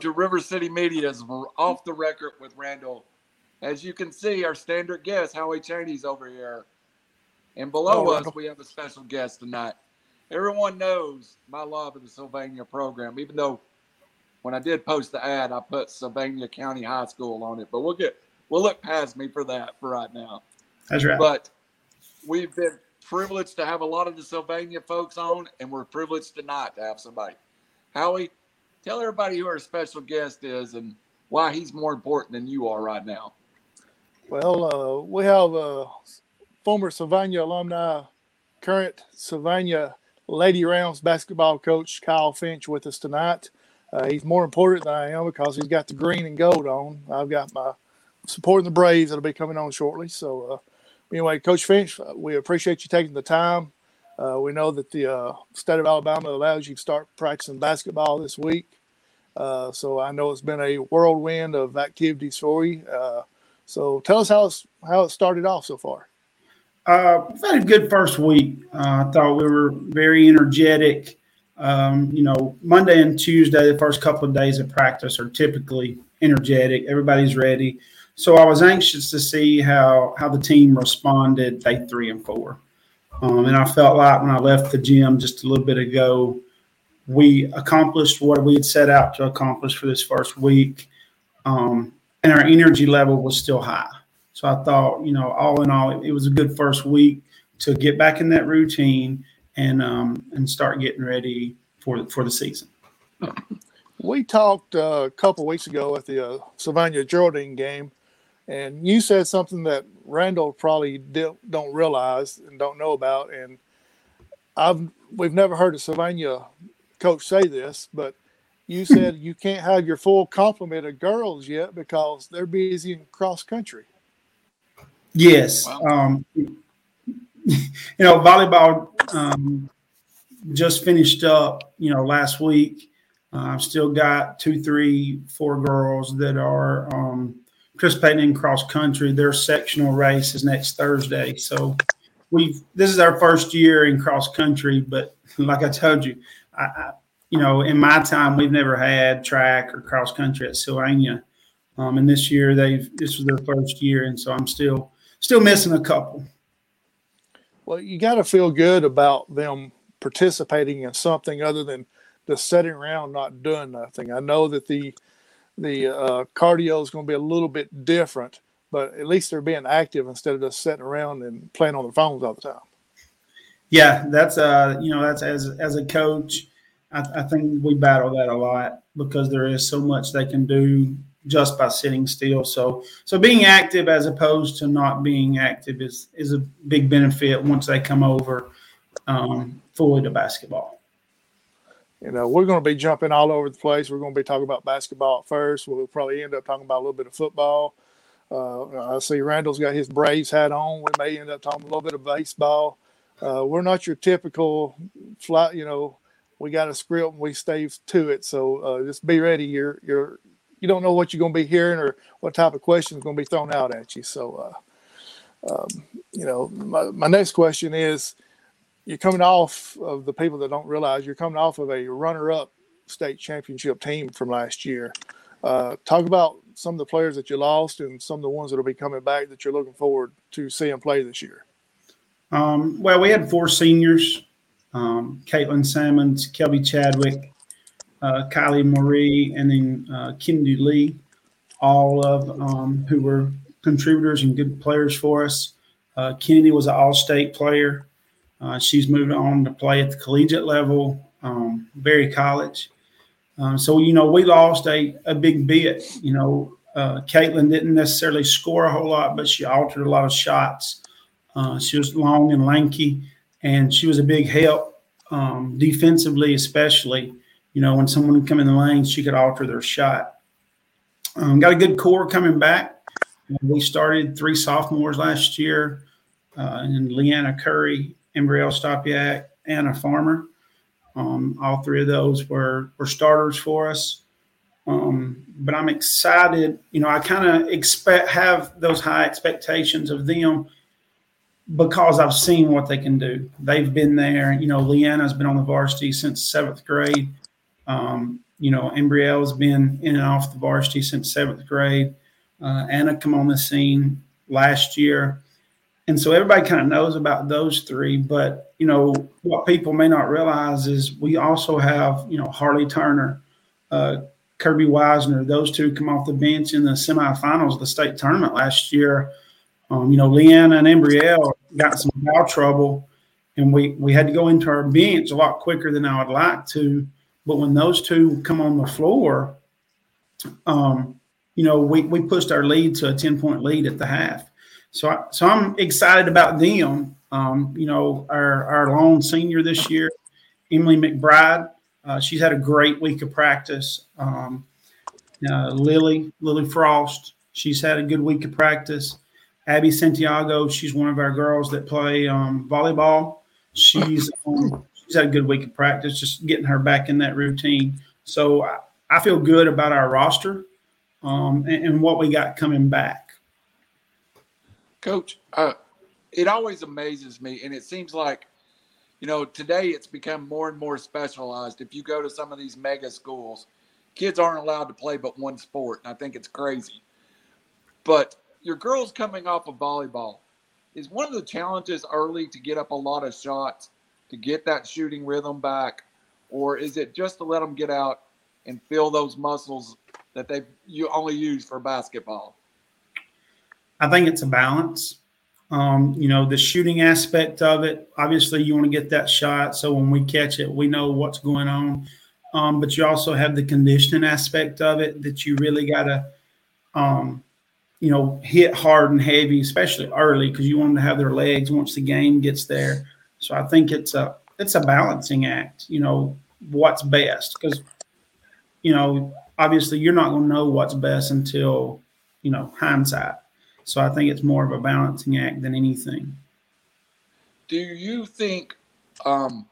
To River City Media's Off the Record with Randall. As you can see, our standard guest, Howie Cheney's over here. And below oh, us, we have a special guest tonight. Everyone knows my love of the Sylvania program, even though when I did post the ad, I put Sylvania County High School on it. But we'll get we'll look past me for that for right now. That's right. But we've been privileged to have a lot of the Sylvania folks on, and we're privileged tonight to have somebody. Howie, tell everybody who our special guest is and why he's more important than you are right now. Well, uh, we have a former Sylvania alumni, current Sylvania Lady Rams basketball coach Kyle Finch with us tonight. Uh, he's more important than I am because he's got the green and gold on. I've got my supporting the Braves that'll be coming on shortly. So, uh, anyway, Coach Finch, uh, we appreciate you taking the time. Uh, we know that the uh, state of Alabama allows you to start practicing basketball this week. Uh, so I know it's been a whirlwind of activities for you. so tell us how it's, how it started off so far. Uh, we've had a good first week. Uh, I thought we were very energetic. Um, you know, Monday and Tuesday, the first couple of days of practice are typically energetic. Everybody's ready. So I was anxious to see how how the team responded day three and four. Um, and I felt like when I left the gym just a little bit ago, we accomplished what we had set out to accomplish for this first week. Um, and our energy level was still high. So I thought, you know, all in all, it, it was a good first week to get back in that routine and um, and start getting ready for for the season. We talked uh, a couple weeks ago at the uh, Sylvania Geraldine game, and you said something that Randall probably don't realize and don't know about. And I've we've never heard a Sylvania coach say this, but you said you can't have your full complement of girls yet because they're busy in cross country. Yes. Wow. Um, you know, volleyball um, just finished up, you know, last week. Uh, I've still got two, three, four girls that are um, participating in cross country. Their sectional race is next Thursday. So we've this is our first year in cross country, but like I told you, I, I you know, in my time, we've never had track or cross country at Sylvania. Um, and this year, they've this was their first year, and so I'm still still missing a couple. Well, you got to feel good about them participating in something other than just sitting around not doing nothing. I know that the the uh, cardio is going to be a little bit different, but at least they're being active instead of just sitting around and playing on their phones all the time. Yeah, that's uh, you know, that's as as a coach, I, I think we battle that a lot because there is so much they can do just by sitting still. So so being active as opposed to not being active is is a big benefit once they come over um, fully to basketball. You know, we're going to be jumping all over the place. We're going to be talking about basketball first. We'll probably end up talking about a little bit of football. Uh, I see Randall's got his Braves hat on. We may end up talking a little bit of baseball. Uh, we're not your typical flat, you know, we got a script and we stay to it. So uh, just be ready. You're you're you don't know what you're going to be hearing or what type of questions are going to be thrown out at you. So, uh, um, you know, my, my next question is you're coming off of the people that don't realize you're coming off of a runner up state championship team from last year. Uh, talk about some of the players that you lost and some of the ones that will be coming back that you're looking forward to seeing play this year. Um, well, we had four seniors um, Caitlin Salmons, Kelby Chadwick, uh, Kylie Marie, and then uh, Kennedy Lee, all of um, who were contributors and good players for us. Uh, Kennedy was an all-state player. Uh, she's moved on to play at the collegiate level, um, Berry College. Um, so you know we lost a, a big bit. You know, uh, Caitlin didn't necessarily score a whole lot, but she altered a lot of shots. Uh, she was long and lanky, and she was a big help um, defensively, especially you know, when someone would come in the lane, she could alter their shot. Um, got a good core coming back. We started three sophomores last year, uh, and Leanna Curry, Embrielle Stopiak, a Farmer. Um, all three of those were were starters for us. Um, but I'm excited. You know, I kind of expect have those high expectations of them because I've seen what they can do. They've been there. You know, Leanna's been on the varsity since seventh grade. Um, you know, Embrielle's been in and off the varsity since seventh grade. Uh, Anna come on the scene last year. And so everybody kind of knows about those three. But, you know, what people may not realize is we also have, you know, Harley Turner, uh, Kirby Wisner. Those two come off the bench in the semifinals of the state tournament last year. Um, you know, Leanna and Embrielle got some foul trouble, and we, we had to go into our bench a lot quicker than I would like to. But when those two come on the floor, um, you know, we, we pushed our lead to a 10 point lead at the half. So, I, so I'm excited about them. Um, you know, our, our lone senior this year, Emily McBride, uh, she's had a great week of practice. Um, uh, Lily, Lily Frost, she's had a good week of practice. Abby Santiago, she's one of our girls that play um, volleyball. She's um, she's had a good week of practice, just getting her back in that routine. So I, I feel good about our roster um, and, and, what we got coming back. Coach, uh, it always amazes me, and it seems like, you know, today it's become more and more specialized. If you go to some of these mega schools, kids aren't allowed to play but one sport, and I think it's crazy. But your girls coming off of volleyball is one of the challenges early to get up a lot of shots to get that shooting rhythm back, or is it just to let them get out and feel those muscles that they you only use for basketball? I think it's a balance. Um, you know, the shooting aspect of it. Obviously, you want to get that shot, so when we catch it, we know what's going on. Um, but you also have the conditioning aspect of it that you really got to, um, you know, hit hard and heavy, especially early, because you want them to have their legs once the game gets there. So I think it's a it's a balancing act. You know what's best because you know obviously you're not going to know what's best until you know hindsight. So I think it's more of a balancing act than anything. Do you think? Um,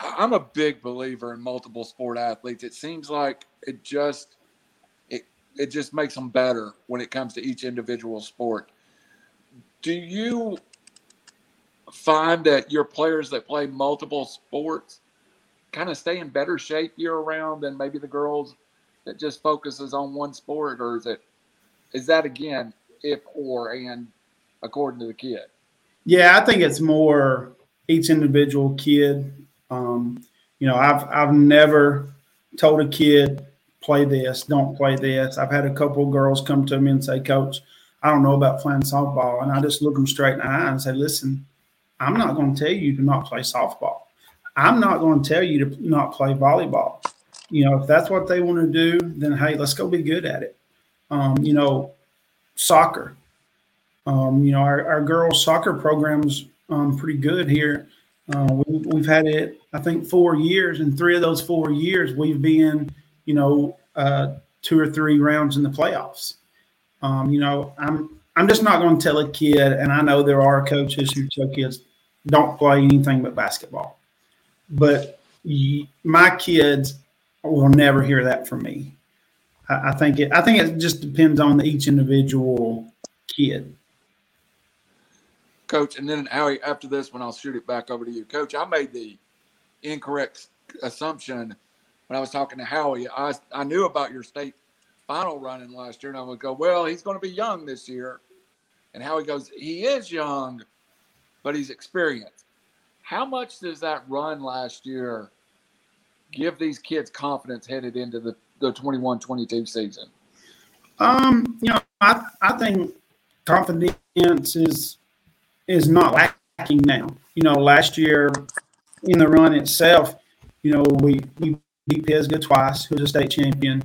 I'm a big believer in multiple sport athletes. It seems like it just it it just makes them better when it comes to each individual sport. Do you find that your players that play multiple sports kind of stay in better shape year round than maybe the girls that just focuses on one sport or is it is that again if or and according to the kid yeah i think it's more each individual kid um, you know i've i've never told a kid play this don't play this i've had a couple girls come to me and say coach i don't know about playing softball and i just look them straight in the eye and say listen I'm not going to tell you to not play softball. I'm not going to tell you to not play volleyball. You know, if that's what they want to do, then hey, let's go be good at it. Um, you know, soccer. Um, you know, our, our girls' soccer program's um, pretty good here. Uh, we, have had it, I think, four years, and three of those four years we've been, you know, uh, two or three rounds in the playoffs. Um, you know, I'm I'm just not going to tell a kid, and I know there are coaches who tell kids don't play anything but basketball. But my kids will never hear that from me. I, I think it. I think it just depends on each individual kid. Coach, and then Howie, after this one, I'll shoot it back over to you. Coach, I made the incorrect assumption when I was talking to Howie. I, I knew about your state final running last year, and I would go, well, he's going to be young this year. And Howie goes, he is young, but he's experienced. How much does that run last year give these kids confidence headed into the, the 21 22 season? Um, you know, I, I think confidence is is not lacking now. You know, last year in the run itself, you know, we, we beat Pisgah twice, who's a state champion.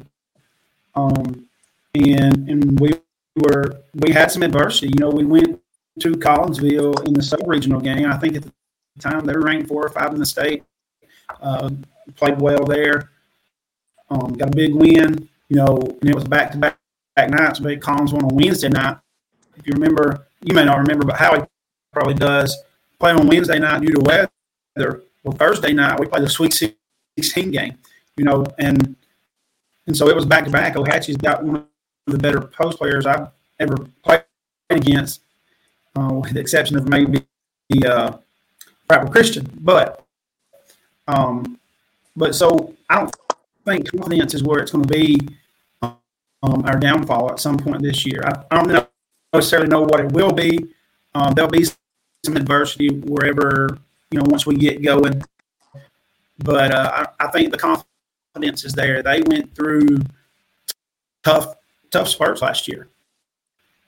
Um, and and we were we had some adversity. You know, we went to Collinsville in the sub-regional game. I think at the time they were ranked four or five in the state. Uh, played well there. Um, got a big win. You know, and it was back to back nights. But Collins won on Wednesday night. If you remember, you may not remember, but Howie probably does. Play on Wednesday night due to weather. Well, Thursday night we played the Sweet 16 game. You know, and and so it was back to back. Ohatchee's got one of the better post players I've ever played against uh, with the exception of maybe uh, Prattville Christian. But um, but so I don't think confidence is where it's going to be um, our downfall at some point this year. I, I don't necessarily know what it will be. Um, there'll be some adversity wherever you know once we get going, but uh, I, I think the confidence is there. They went through tough tough spurts last year,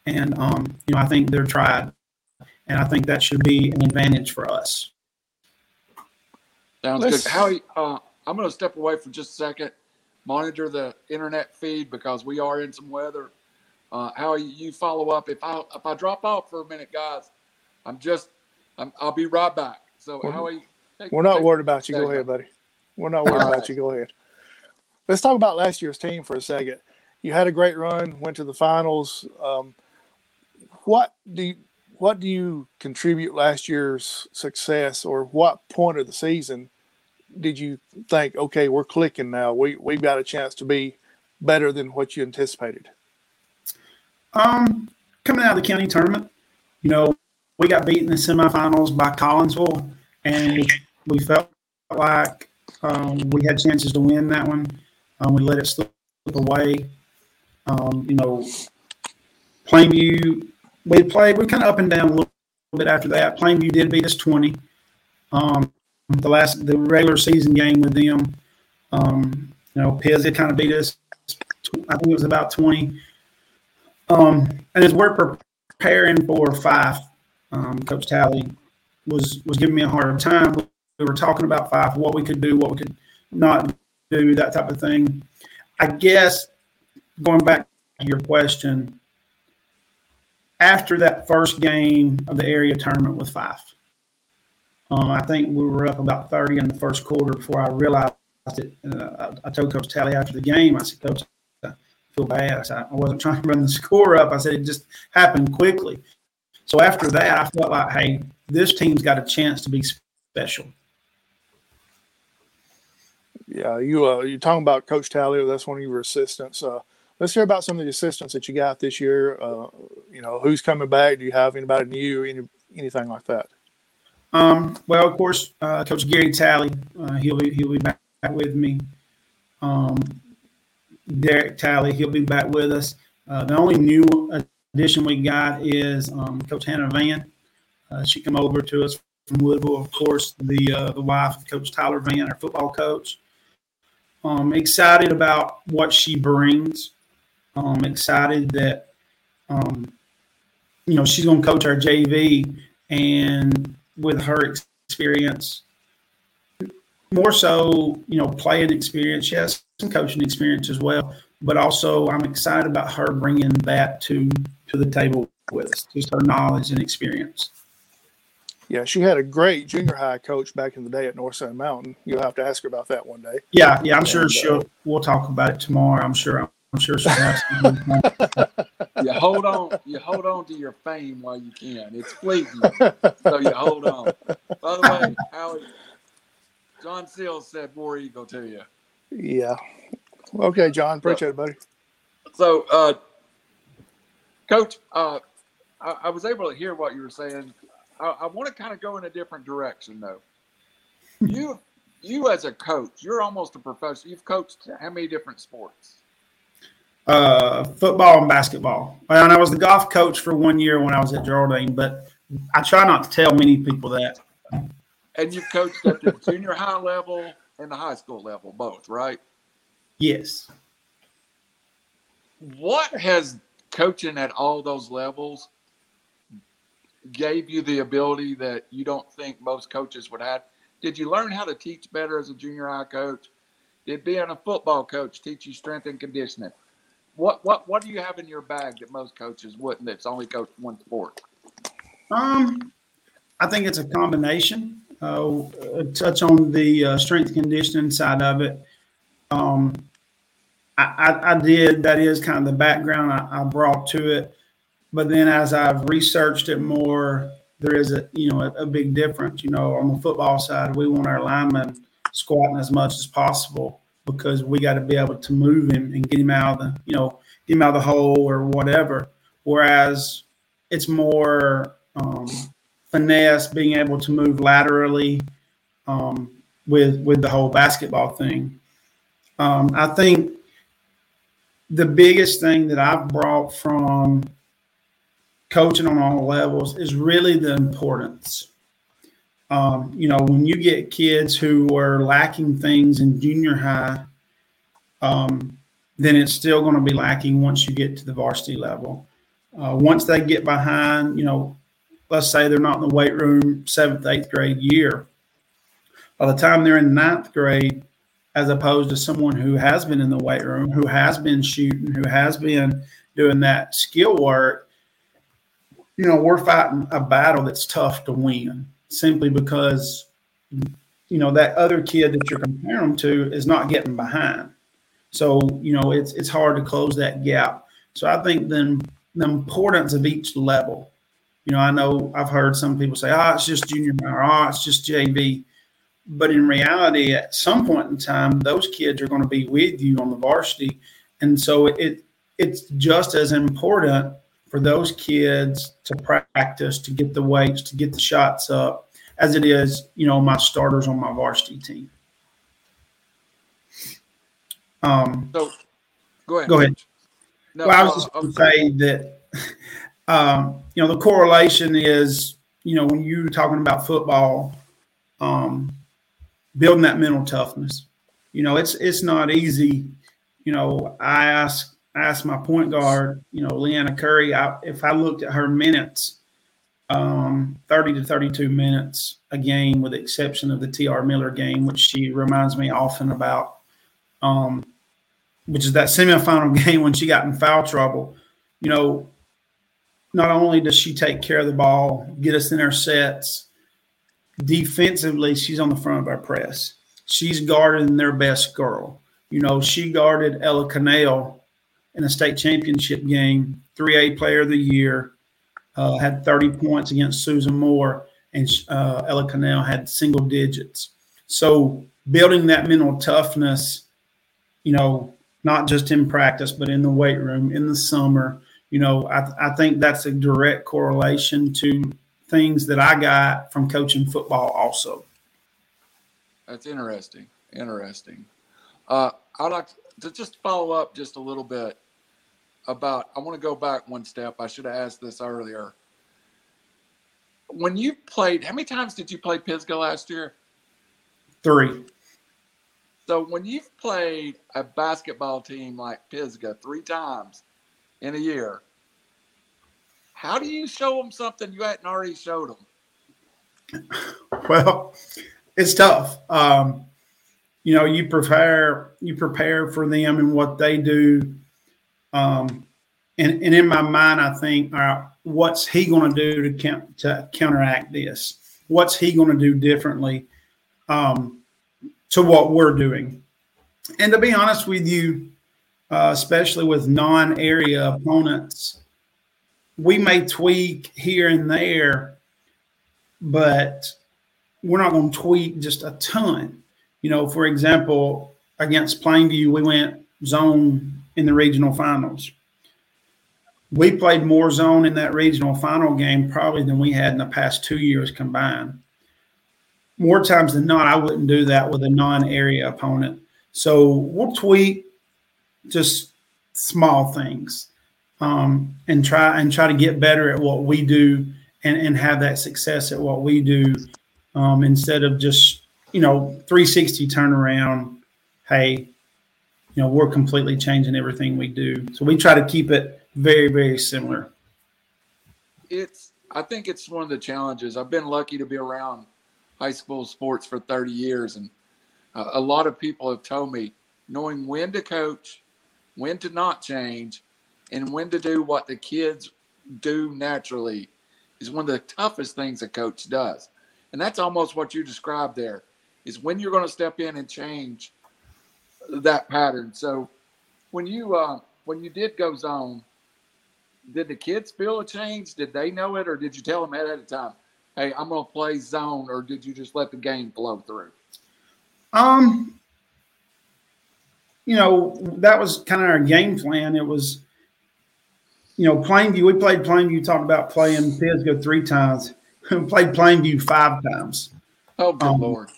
and um, you know I think they're tried, and I think that should be an advantage for us. Sounds Let's, good. Howie, uh, I'm going to step away for just a second. Monitor the internet feed because we are in some weather. Uh, how you follow up? If I if I drop off for a minute, guys, I'm just i will be right back. So we're, Howie, take, we're not worried about you. Go ahead, buddy. We're not worried about you. Go ahead. Let's talk about last year's team for a second. You had a great run, went to the finals. Um, what do you, what do you contribute last year's success, or what point of the season did you think, okay, we're clicking now? We we've got a chance to be better than what you anticipated? Um, coming out of the county tournament, you know, we got beaten in the semifinals by Collinsville, and we felt like um, we had chances to win that one. Um, we let it slip away. Um, you know, Plainview, we played, we kind of up and down a little bit after that. Plainview did beat us 20. Um, the last the regular season game with them. Um, you know, Piz kind of beat us. I think it was about twenty. Um, and as we're preparing for Fyffe, um, Coach Talley was was giving me a hard time. We were talking about Fyffe, what we could do, what we could not do, that type of thing. I guess going back to your question, after that first game of the area tournament with Fyffe, um, I think we were up about 30 in the first quarter before I realized it. Uh, I, I, told Coach Talley after the game, I said, Coach, I feel bad. I, said, I wasn't trying to run the score up. I said, it just happened quickly. So after that, I felt like, hey, this team's got a chance to be special. Yeah, you uh, you're talking about Coach Talley. That's one of your assistants. Uh, let's hear about some of the assistants that you got this year. Uh, you know, who's coming back? Do you have anybody new? Any anything like that? Um, well, of course, uh, Coach Gary Talley, uh, he'll be he'll be back with me. Um, Derek Talley, he'll be back with us. Uh, the only new addition we got is um, Coach Hannah Van. Uh, she come over to us from Woodville, of course, the uh, the wife of Coach Tyler Van, our football coach. Um, excited about what she brings. Um, excited that um, you know she's going to coach our JV and with her experience, more so, you know, playing experience. She has some coaching experience as well, but also I'm excited about her bringing that to to the table with us, just her knowledge and experience. Yeah, she had a great junior high coach back in the day at North Sand Mountain. You'll have to ask her about that one day. Yeah, yeah, I'm and, sure uh, she'll. Uh, we'll talk about it tomorrow. I'm sure. I'm sure she'll have you hold on. You hold on to your fame while you can. It's fleeting, so you hold on. By the way, Howie, John Seals said War Eagle to you. Yeah. Okay, John. Appreciate it, buddy. So, uh, Coach, uh, I, I, was able to hear what you were saying. I, I want to kind of go in a different direction, though. You, you as a coach, you're almost a professional. You've coached how many different sports? Uh, football and basketball. And I was the golf coach for one year when I was at Geraldine, but I try not to tell many people that. And you've coached at the junior high level and the high school level, both, right? Yes. What has coaching at all those levels gave you the ability that you don't think most coaches would have? Did you learn how to teach better as a junior high coach? Did being a football coach teach you strength and conditioning? What what what do you have in your bag that most coaches wouldn't? That's only coached one sport. Um, I think it's a combination. Uh, touch on the uh, strength conditioning side of it. Um, I, I, I, did. That is kind of the background I, I, brought to it. But then as I've researched it more, there is a you know a, a big difference. You know, on the football side, we want our linemen squatting as much as possible because we got to be able to move him and get him out of the, you know, get him out of the hole or whatever. Whereas it's more um, finesse, being able to move laterally um, with with the whole basketball thing. Um, I think the biggest thing that I've brought from coaching on all levels is really the importance. Um, you know, when you get kids who are lacking things in junior high, um, then it's still going to be lacking once you get to the varsity level. Uh, once they get behind, you know, let's say they're not in the weight room seventh, eighth grade year. By the time they're in ninth grade, as opposed to someone who has been in the weight room, who has been shooting, who has been doing that skill work, you know, we're fighting a battle that's tough to win simply because, you know, that other kid that you're comparing them to is not getting behind. So, you know, it's it's hard to close that gap. So I think then the importance of each level. You know, I know I've heard some people say, oh, it's just junior or oh, it's just JV. But in reality, at some point in time, those kids are going to be with you on the varsity. And so it it's just as important for those kids to practice, to get the weights, to get the shots up, as it is, you know, my starters on my varsity team. Um, so, go ahead. Go ahead. No, well, I was just going to say that, um, you know, the correlation is, you know, when you're talking about football, um, building that mental toughness. You know, it's it's not easy. You know, I ask I asked my point guard, you know, Leanna Curry, I, if I looked at her minutes, um, 30 to 32 minutes a game, with the exception of the TR Miller game, which she reminds me often about, um, which is that semifinal game when she got in foul trouble. You know, not only does she take care of the ball, get us in our sets, defensively, she's on the front of our press. She's guarding their best girl. You know, she guarded Ella Cannell in a state championship game, 3A player of the year, uh, had 30 points against Susan Moore, and uh, Ella Cannell had single digits. So building that mental toughness, you know, not just in practice, but in the weight room in the summer, you know, I, I think that's a direct correlation to things that I got from coaching football also. That's interesting. Interesting. Uh, I'd like to just follow up just a little bit about I want to go back one step. I should have asked this earlier. When you played, how many times did you play Pisgah last year? Three. So when you've played a basketball team like Pisgah three times in a year, how do you show them something you hadn't already showed them? Well, it's tough. Um, you know, you prepare you prepare for them and what they do um, and, and in my mind, I think, all right, what's he going to do to, count, to counteract this? What's he going to do differently um, to what we're doing? And to be honest with you, uh, especially with non area opponents, we may tweak here and there, but we're not going to tweak just a ton. You know, for example, against Plainview, we went zone in the regional finals. We played more zone in that regional final game probably than we had in the past two years combined. More times than not, I wouldn't do that with a non area opponent. So we'll tweak just small things um, and try and try to get better at what we do and, and have that success at what we do um, instead of just you know 360 turnaround hey you know, we're completely changing everything we do. So we try to keep it very, very similar. It's, I think it's one of the challenges. I've been lucky to be around high school sports for 30 years, and uh, a lot of people have told me knowing when to coach, when to not change, and when to do what the kids do naturally is one of the toughest things a coach does. And that's almost what you described there is when you're going to step in and change that pattern. So when you uh, when you did go zone, did the kids feel a change? Did they know it, or did you tell them ahead of time? Hey, I'm going to play zone, or did you just let the game flow through? Um, you know, that was kind of our game plan. It was, you know, Plainview. We played Plainview. Talked about playing Pisgah three times. we played Plainview five times. Oh, good um, lord!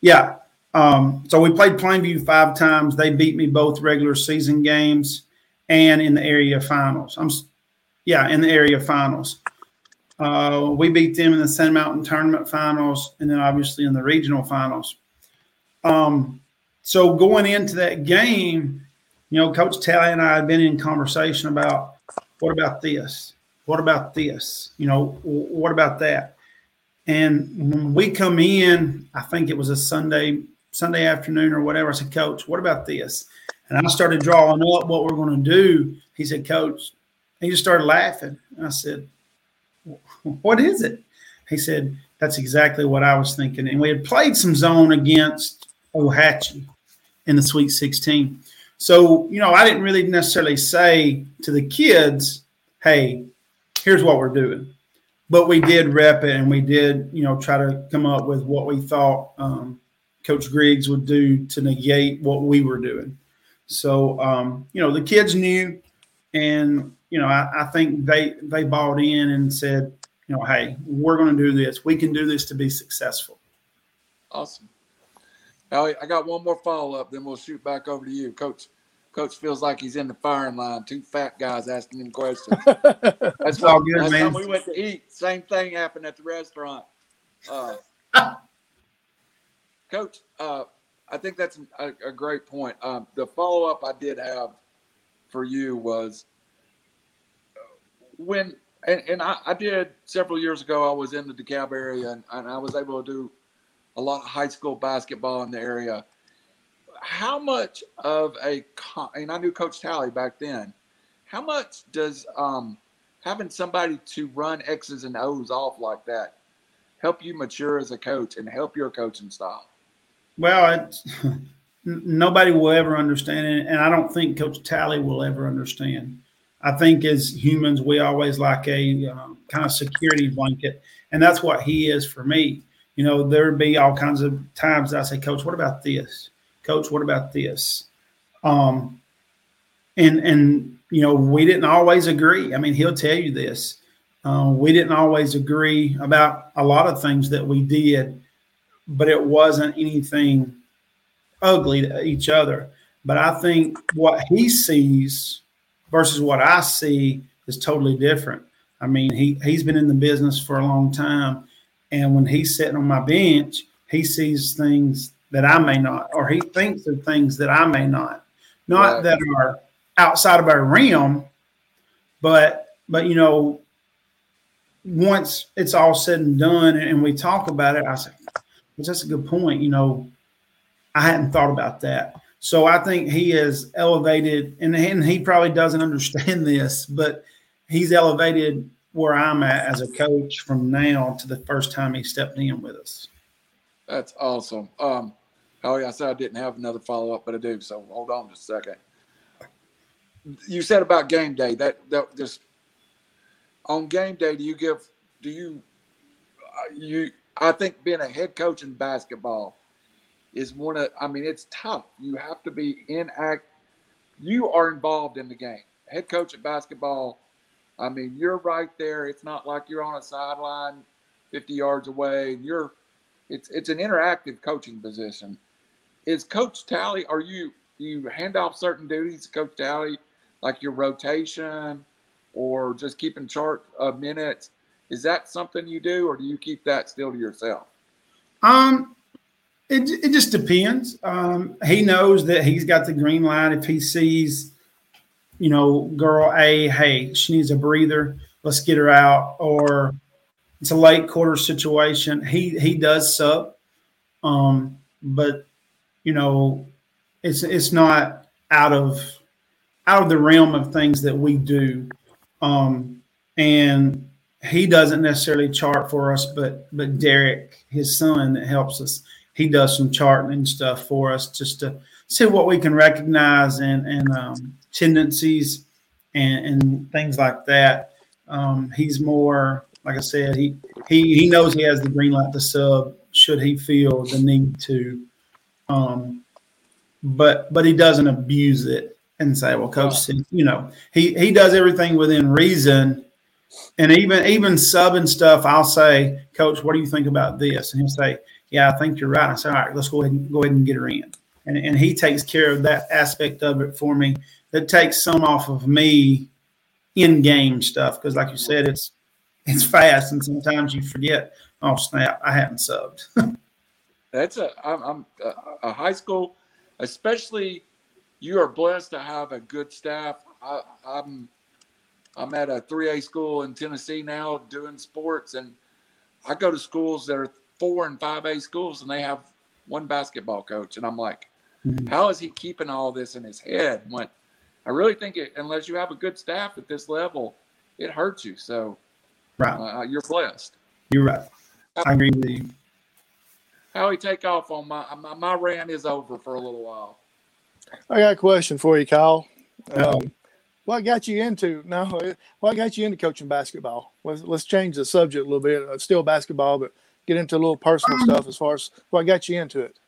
Yeah, Um, so we played Plainview five times. They beat me both regular season games and in the area finals. I'm, yeah, in the area finals. Uh, we beat them in the Sand Mountain tournament finals, and then obviously in the regional finals. Um, so going into that game, you know, Coach Talley and I had been in conversation about what about this? What about this? You know, what about that? And when we come in, I think it was a Sunday Sunday afternoon or whatever. I said, Coach, what about this? And I started drawing up what we're going to do. He said, Coach, he just started laughing. I said, What is it? He said, That's exactly what I was thinking. And we had played some zone against Ohatchee in the Sweet 16. So, you know, I didn't really necessarily say to the kids, Hey, here's what we're doing. But we did rep it and we did, you know, try to come up with what we thought um, Coach Griggs would do to negate what we were doing. So, um, you know, the kids knew, and you know, I, I, think they they bought in and said, you know, hey, we're going to do this. We can do this to be successful. Awesome. Elliot, I got one more follow up, then we'll shoot back over to you, Coach. Coach feels like he's in the firing line. Two fat guys asking him questions. That's all good, last man. time we went to eat, same thing happened at the restaurant. Uh, Coach, uh, I think that's a, a great point. Um, the follow up I did have for you was uh, when, and, and I, I, did several years ago, I was in the DeKalb area and, and I was able to do a lot of high school basketball in the area. How much of a, and I knew Coach Talley back then, how much does um, having somebody to run X's and O's off like that help you mature as a coach and help your coaching style? Well, nobody will ever understand it, and I don't think Coach Talley will ever understand. I think as humans, we always like a um, kind of security blanket, and that's what he is for me. You know, there'd be all kinds of times I say, "Coach, what about this? Coach, what about this?" Um, and and you know, we didn't always agree. I mean, he'll tell you this. Uh, we didn't always agree about a lot of things that we did but it wasn't anything ugly to each other. But I think what he sees versus what I see is totally different. I mean, he he's been in the business for a long time, and when he's sitting on my bench, he sees things that I may not, or he thinks of things that I may not, not right. that are outside of our realm, but but you know, once it's all said and done, and we talk about it, I say, that's a good point. You know, I hadn't thought about that. So I think he has elevated, and, and he probably doesn't understand this, but he's elevated where I'm at as a coach from now to the first time he stepped in with us. That's awesome. Um, oh yeah, I said I didn't have another follow up, but I do. So hold on just a second. You said about game day that that just on game day. Do you give? Do you? Uh, you I think being a head coach in basketball is one of, I mean, it's tough. You have to be in act. You are involved in the game. Head coach at basketball, I mean, you're right there. It's not like you're on a sideline 50 yards away. You're, it's, it's an interactive coaching position. Is Coach Talley, are you, you hand off certain duties to Coach Talley, like your rotation or just keeping chart of minutes? Is that something you do, or do you keep that still to yourself? Um, it, it just depends. Um, he knows that he's got the green light. If he sees, you know, girl A, hey, she needs a breather, let's get her out, or it's a late quarter situation. He he does sub, um, but you know, it's it's not out of out of the realm of things that we do. Um, and he doesn't necessarily chart for us, but but Derek, his son, that helps us, he does some charting and stuff for us just to see what we can recognize and and um, tendencies and, and things like that. Um, he's more, like I said, he he he knows he has the green light to sub should he feel the need to. Um, but but he doesn't abuse it and say, well, coach, you know, he he does everything within reason And even even subbing stuff, I'll say, Coach, what do you think about this? And he'll say, Yeah, I think you're right. I say, All right, let's go ahead and go ahead and get her in. And and he takes care of that aspect of it for me. That takes some off of me in game stuff because, like you said, it's it's fast, and sometimes you forget. Oh snap! I haven't subbed. That's a I'm, I'm a high school, especially. You are blessed to have a good staff. I, I'm I'm at a 3A school in Tennessee now doing sports, and I go to schools that are four and 5A schools, and they have one basketball coach, and I'm like, mm-hmm. how is he keeping all this in his head? When I really think it, unless you have a good staff at this level, it hurts you. So, right, uh, you're blessed. You're right. I agree with you. How he take off on my, my my rant is over for a little while. I got a question for you, Kyle. Um, what got you into no? What got you into coaching basketball? Let's let's change the subject a little bit. It's still basketball, but get into a little personal stuff as far as what got you into it.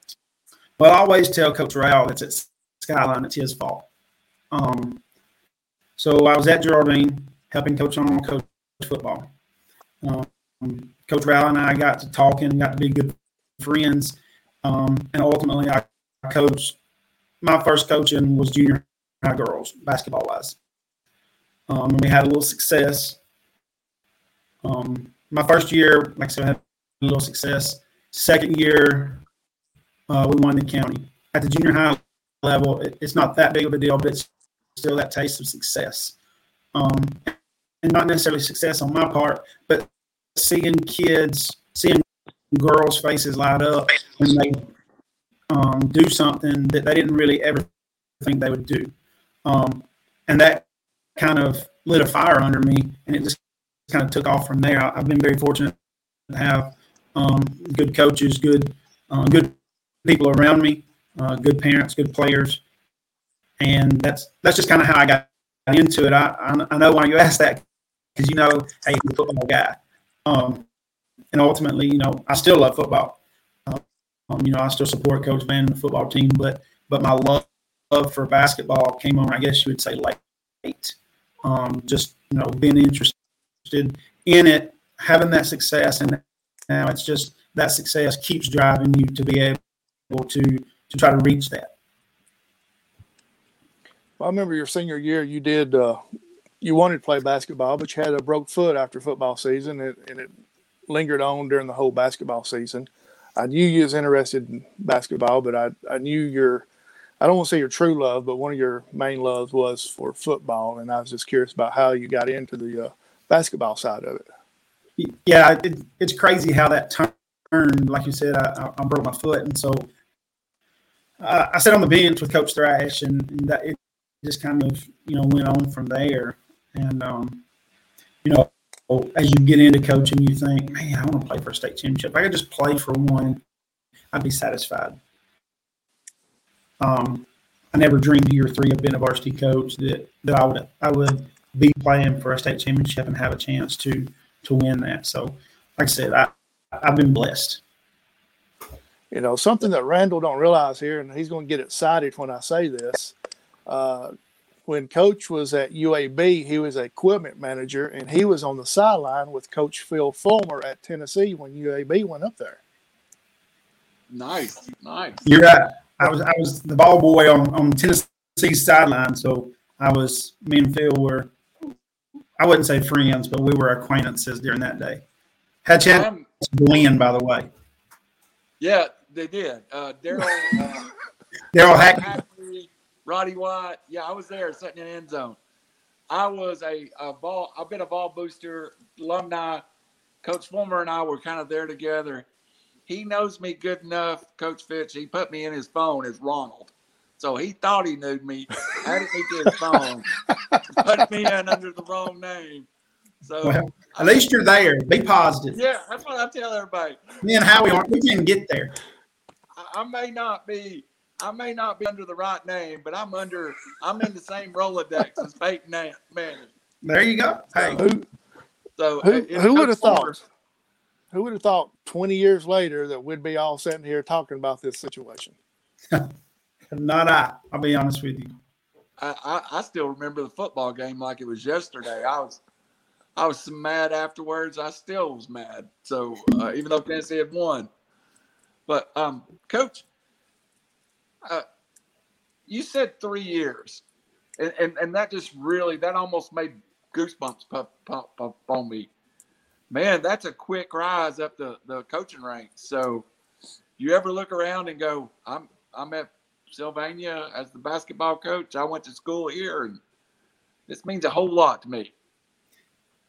Well, I always tell Coach Rao it's at Skyline. It's his fault. Um, so I was at Geraldine helping coach on coach football. Um, coach Rao and I got to talking, got to be good friends, um, and ultimately I coached. My first coaching was junior high girls basketball wise. Um, and we had a little success. Um, my first year, like I said, I had a little success. Second year, uh, we won the county. At the junior high level, it, it's not that big of a deal, but it's still that taste of success. Um, and not necessarily success on my part, but seeing kids, seeing girls' faces light up when they um, do something that they didn't really ever think they would do. Um, and that kind of lit a fire under me, and it just kind of took off from there. I've been very fortunate to have um, good coaches, good uh, good people around me, uh, good parents, good players, and that's that's just kind of how I got into it. I I, I know why you asked that because you know, hey, he's a football guy, um, and ultimately, you know, I still love football. Um, you know, I still support Coach Van and the football team, but but my love love for basketball came on, I guess you would say, late. Um, just you know, being interested in it, having that success, and now it's just that success keeps driving you to be able to to try to reach that. Well, I remember your senior year, you did. Uh, you wanted to play basketball, but you had a broke foot after football season, and, and it lingered on during the whole basketball season. I knew you was interested in basketball, but I, I knew your I don't want to say your true love, but one of your main loves was for football, and I was just curious about how you got into the uh, basketball side of it. Yeah, it, it's crazy how that turned. Like you said, I, I broke my foot, and so uh, I sat on the bench with Coach Thrash, and, and, that it just kind of you know went on from there. And um, you know, as you get into coaching, you think, man, I want to play for a state championship. If I could just play for one, I'd be satisfied. Um, I never dreamed year three of being a varsity coach that that I would I would be playing for a state championship and have a chance to to win that. So, like I said, I I've been blessed. You know, something that Randall don't realize here, and he's going to get excited when I say this. Uh, when Coach was at UAB, he was a equipment manager, and he was on the sideline with Coach Phil Fulmer at Tennessee when UAB went up there. Nice, nice. You're right. I was I was the ball boy on on Tennessee sideline, so I was me and Phil were I wouldn't say friends, but we were acquaintances during that day. Had chance um, to win, by the way. Yeah, they did. Uh, Darrell, uh, Darrell Hackney, Roddy White. Yeah, I was there, sitting in the end zone. I was a, a ball. I've been a ball booster alumni. Coach Fulmer and I were kind of there together he knows me good enough, Coach Fitch. He put me in his phone as Ronald. So he thought he knew me, added me to his phone, put me in under the wrong name. So well, at least you're there. Be positive. Yeah, that's what I tell everybody. Me and Howie aren't. We can get there. I, I may not be. I may not be under the right name, but I'm under. I'm in the same Rolodex as Peyton Manning. There you go. Hey, who, so who, who would have thought? Who would have thought 20 years later that we'd be all sitting here talking about this situation? Not I. I'll be honest with you. I, I, I, still remember the football game like it was yesterday. I was I was mad afterwards. I still was mad. So uh, even though Tennessee had won, but um, coach, uh, you said three years, and, and and that just really that almost made goosebumps pop pop pop on me. Man, that's a quick rise up the the coaching ranks. So, you ever look around and go, I'm I'm at Sylvania as the basketball coach. I went to school here, and this means a whole lot to me.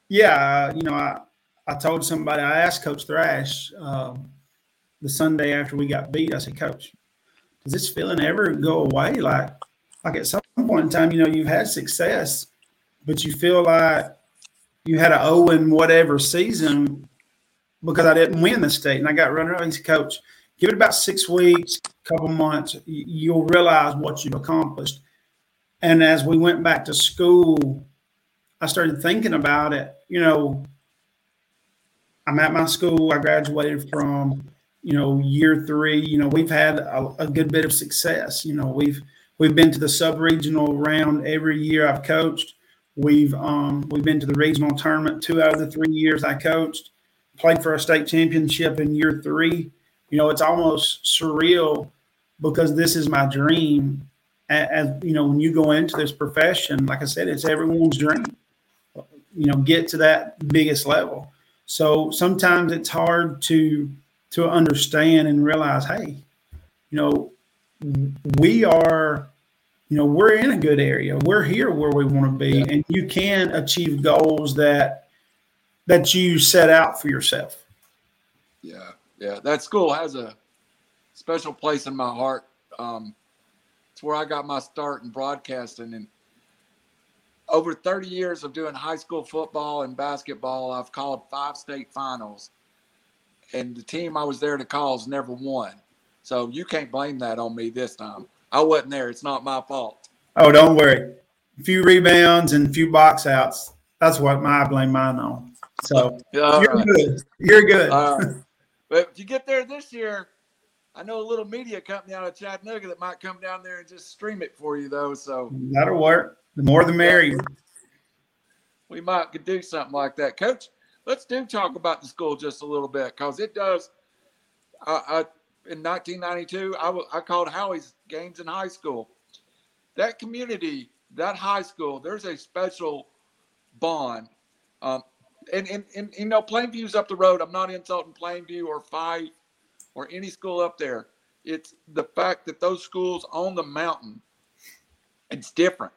Yeah, you know, I I told somebody I asked Coach Thrash um, the Sunday after we got beat. I said, Coach, does this feeling ever go away? Like, like at some point in time, you know, you've had success, but you feel like you had a Owen whatever season because I didn't win the state and I got runner up. He's coach. Give it about six weeks, couple months, you'll realize what you've accomplished. And as we went back to school, I started thinking about it. You know, I'm at my school. I graduated from, you know, year three. You know, we've had a, a good bit of success. You know, we've we've been to the sub regional round every year I've coached. We've um, we've been to the regional tournament two out of the three years I coached. Played for a state championship in year three. You know, it's almost surreal because this is my dream. As you know, when you go into this profession, like I said, it's everyone's dream. You know, get to that biggest level. So sometimes it's hard to to understand and realize, hey, you know, we are, you know, we're in a good area. We're here where we want to be, yeah. and you can achieve goals that that you set out for yourself. Yeah, yeah. That school has a special place in my heart. Um, it's where I got my start in broadcasting, and over 30 years of doing high school football and basketball, I've called five state finals, and the team I was there to call has never won. So you can't blame that on me this time. I wasn't there. It's not my fault. Oh, don't worry. A few rebounds and a few box outs. That's what my blame mine on. So you're right. good. You're good. but if you get there this year, I know a little media company out of Chattanooga that might come down there and just stream it for you, though. So that'll work. The more the merrier. We might could do something like that, Coach. Let's do talk about the school just a little bit because it does. I, I in 1992, I, I called Howie's games in high school. That community, that high school, there's a special bond. Um, and, and, and, you know, Plainview's up the road. I'm not insulting Plainview or Fyffe or any school up there. It's the fact that those schools on the mountain, it's different.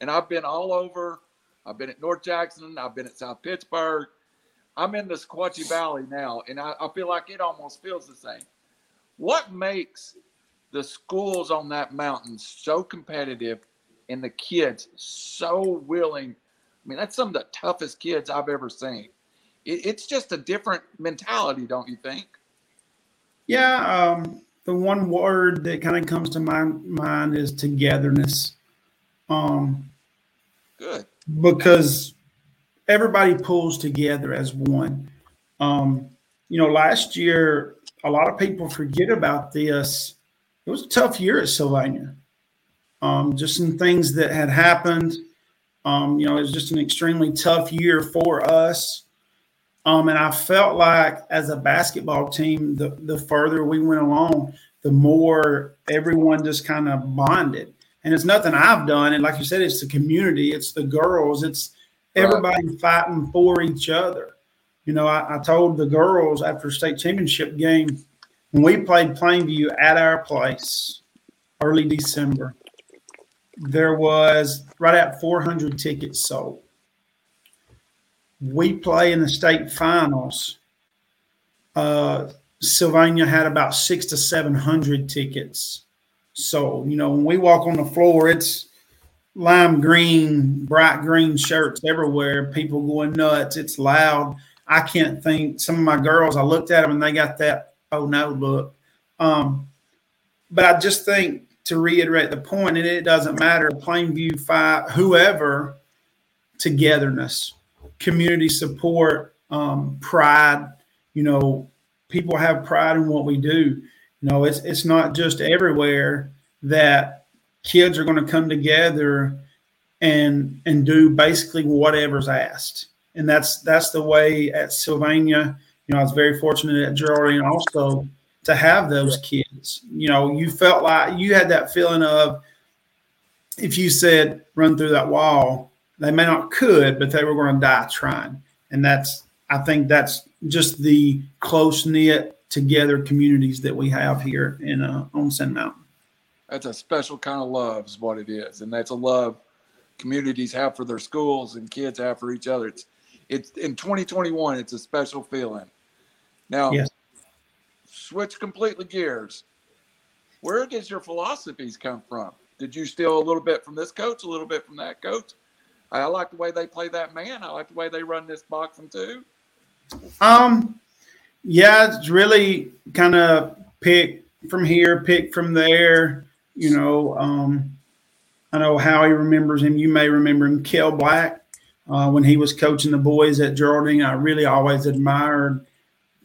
And I've been all over. I've been at North Jackson. I've been at South Pittsburgh. I'm in the Sequatchie Valley now, and I, I feel like it almost feels the same. What makes the schools on that mountain so competitive and the kids so willing? I mean, that's some of the toughest kids I've ever seen. It, it's just a different mentality, don't you think? Yeah. Um, the one word that kind of comes to my mind is togetherness. Um, Good. Because everybody pulls together as one. Um, you know, last year, a lot of people forget about this. It was a tough year at Sylvania. Um, just some things that had happened. Um, you know, it was just an extremely tough year for us. Um, and I felt like as a basketball team, the, the further we went along, the more everyone just kind of bonded and it's nothing I've done. And like you said, it's the community, it's the girls, it's everybody right. fighting for each other. You know, I, I, told the girls after state championship game when we played Plainview at our place early December, there was right at 400 tickets sold. We play in the state finals. Uh, Sylvania had about six to 700 tickets so, you know, when we walk on the floor, it's lime green, bright green shirts everywhere, people going nuts. It's loud. I can't think. Some of my girls, I looked at them and they got that oh no look. Um, but I just think to reiterate the point, and it doesn't matter, Plainview, Fyffe, whoever, togetherness, community support, um, pride. You know, people have pride in what we do. You know, it's it's not just everywhere that kids are going to come together and and do basically whatever's asked. and that's that's the way at Sylvania. You know, I was very fortunate at Geraldine also to have those kids. You know, you felt like you had that feeling of if you said run through that wall, they may not could, but they were going to die trying. And that's I think that's just the close knit together communities that we have here in uh, on Sand Mountain. That's a special kind of love, is what it is, and that's a love communities have for their schools and kids have for each other. It's it's in 2021. It's a special feeling. Now, Yes. switch completely gears. Where does your philosophies come from? Did you steal a little bit from this coach, a little bit from that coach? I like the way they play that man. I like the way they run this boxing too. Um, yeah, it's really kind of pick from here, pick from there. You know, um, I know Howie remembers him. You may remember him, Kel Black, uh, when he was coaching the boys at Geraldine. I really always admired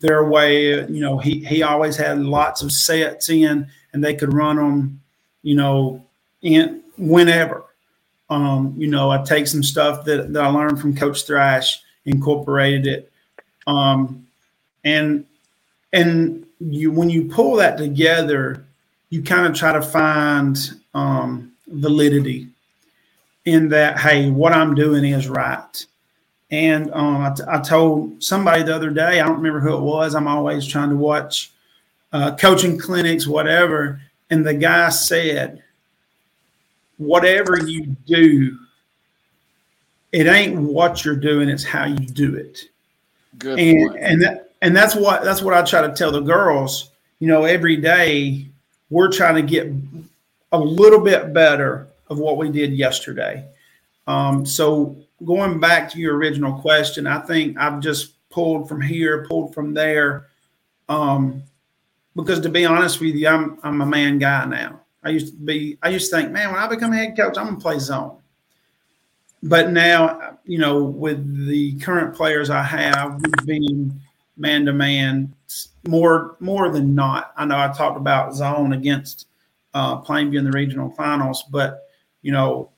their way. You know, he he always had lots of sets in, and they could run them. You know, in whenever. Um, you know, I take some stuff that, that I learned from Coach Thrash, incorporated it. Um, and and you when you pull that together, you kind of try to find um, validity in that. Hey, what I'm doing is right. And um, I, t- I told somebody the other day, I don't remember who it was. I'm always trying to watch uh, coaching clinics, whatever. And the guy said, whatever you do, it ain't what you're doing, it's how you do it. Good And point. and that, and that's what that's what I try to tell the girls. You know, every day we're trying to get a little bit better of what we did yesterday. Um, so going back to your original question, I think I've just pulled from here, pulled from there. Um, because to be honest with you, I'm I'm a man guy now. I used to be I used to think, man, when I become a head coach, I'm gonna play zone. But now, you know, with the current players I have, we've been man to man more more than not. I know I talked about zone against uh, Plainview in the regional finals, but you know,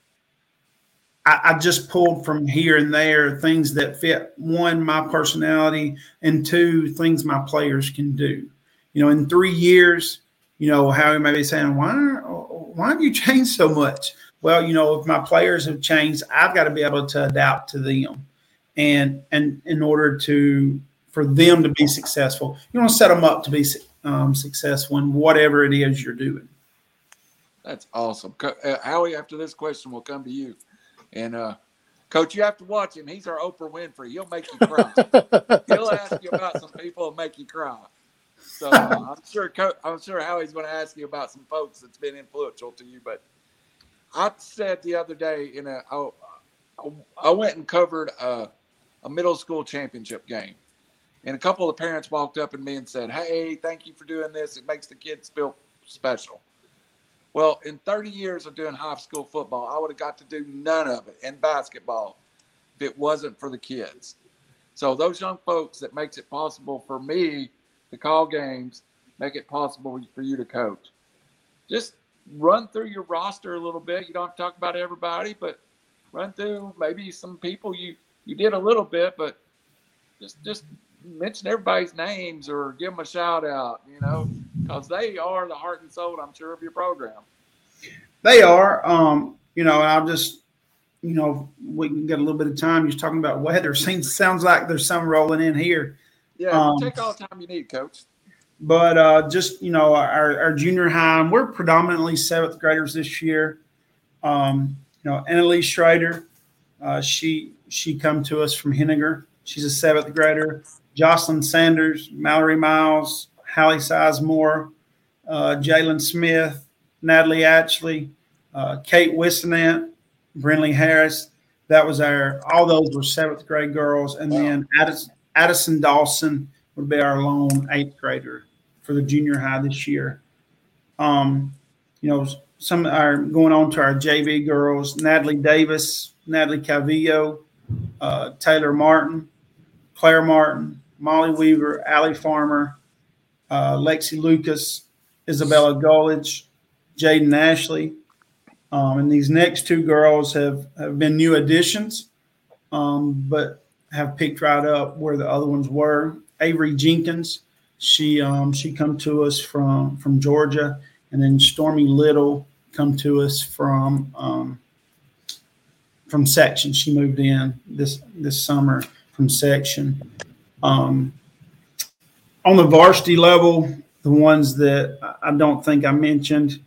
I, I just pulled from here and there things that fit one my personality and two things my players can do. You know, in three years, you know, Howie may be saying, why why have you changed so much? Well, you know, if my players have changed, I've got to be able to adapt to them, and and in order to for them to be successful, you want to set them up to be um, successful in whatever it is you're doing. That's awesome. Uh, Howie, after this question, we'll come to you. And uh, Coach, you have to watch him. He's our Oprah Winfrey. He'll make you cry. He'll ask you about some people and make you cry. So uh, I'm sure Co- I'm sure Howie's going to ask you about some folks that's been influential to you. But I said the other day in a I, I went and covered a, a middle school championship game, and a couple of parents walked up to me and said, "Hey, thank you for doing this. It makes the kids feel special." Well, in 30 years of doing high school football, I would have got to do none of it in basketball if it wasn't for the kids. So those young folks that makes it possible for me to call games, make it possible for you to coach. Just run through your roster a little bit. You don't have to talk about everybody, but run through maybe some people you you did a little bit, but just just mention everybody's names or give them a shout out. You know, because they are the heart and soul, I'm sure, of your program. They are. Um, you know, I'll just, you know, we can get a little bit of time. You're talking about weather. Seems sounds like there's some rolling in here. Yeah, Um, take all the time you need, Coach. But uh, just you know, our, our junior high, and we're predominantly seventh graders this year. Um, you know, Annalise Schrader, uh, she she come to us from Henagar. She's a seventh grader. Jocelyn Sanders, Mallory Miles, Hallie Sizemore, uh, Jalen Smith, Natalie Atchley, uh, Kate Whisenant, Brinley Harris. That was our. All those were seventh grade girls, and then Addison, Addison Dawson would be our lone eighth grader for the junior high this year. Um, you know, some are going on to our JV girls: Natalie Davis, Natalie Cavillo, uh, Taylor Martin, Claire Martin, Molly Weaver, Allie Farmer, uh, Lexi Lucas, Isabella Gullidge, Jaden Ashley. Um, and these next two girls have, have been new additions. Um, but have picked right up where the other ones were. Avery Jenkins, she um, she come to us from from Georgia, and then Stormy Little come to us from um, from section. She moved in this this summer from section. Um, on the varsity level, the ones that I don't think I mentioned,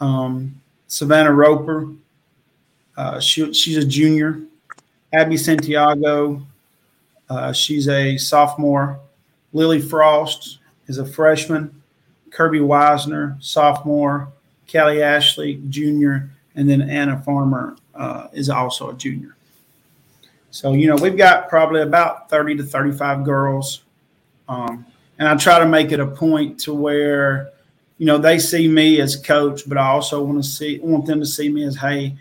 um, Savannah Roper, uh, she, she's a junior. Abby Santiago, uh, she's a sophomore. Lily Frost is a freshman. Kirby Wisner, sophomore. Kelly Ashley, junior. And then Anna Farmer uh, is also a junior. So, you know, we've got probably about 30 to 35 girls. Um, and I try to make it a point to where, you know, they see me as coach, but I also want to see, want them to see me as, hey,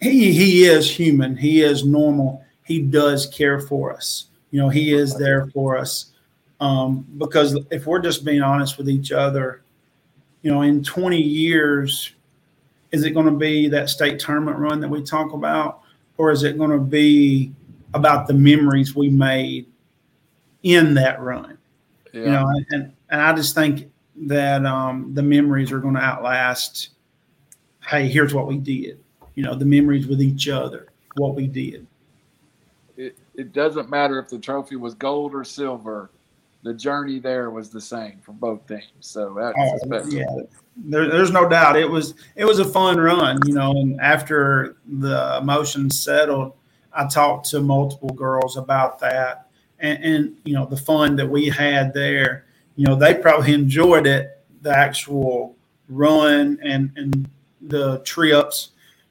he he is human. He is normal. He does care for us. You know, he is there for us. Um, because if we're just being honest with each other, you know, in 20 years, is it going to be that state tournament run that we talk about, or is it going to be about the memories we made in that run? Yeah. You know, and and I just think that um, the memories are going to outlast. Hey, here's what we did you know, the memories with each other, what we did. It, it doesn't matter if the trophy was gold or silver. The journey there was the same for both teams. So that's oh, special. Yeah, there, there's no doubt it was it was a fun run, you know. And after the emotions settled, I talked to multiple girls about that, and, and you know the fun that we had there. You know, they probably enjoyed it, the actual run and and the trips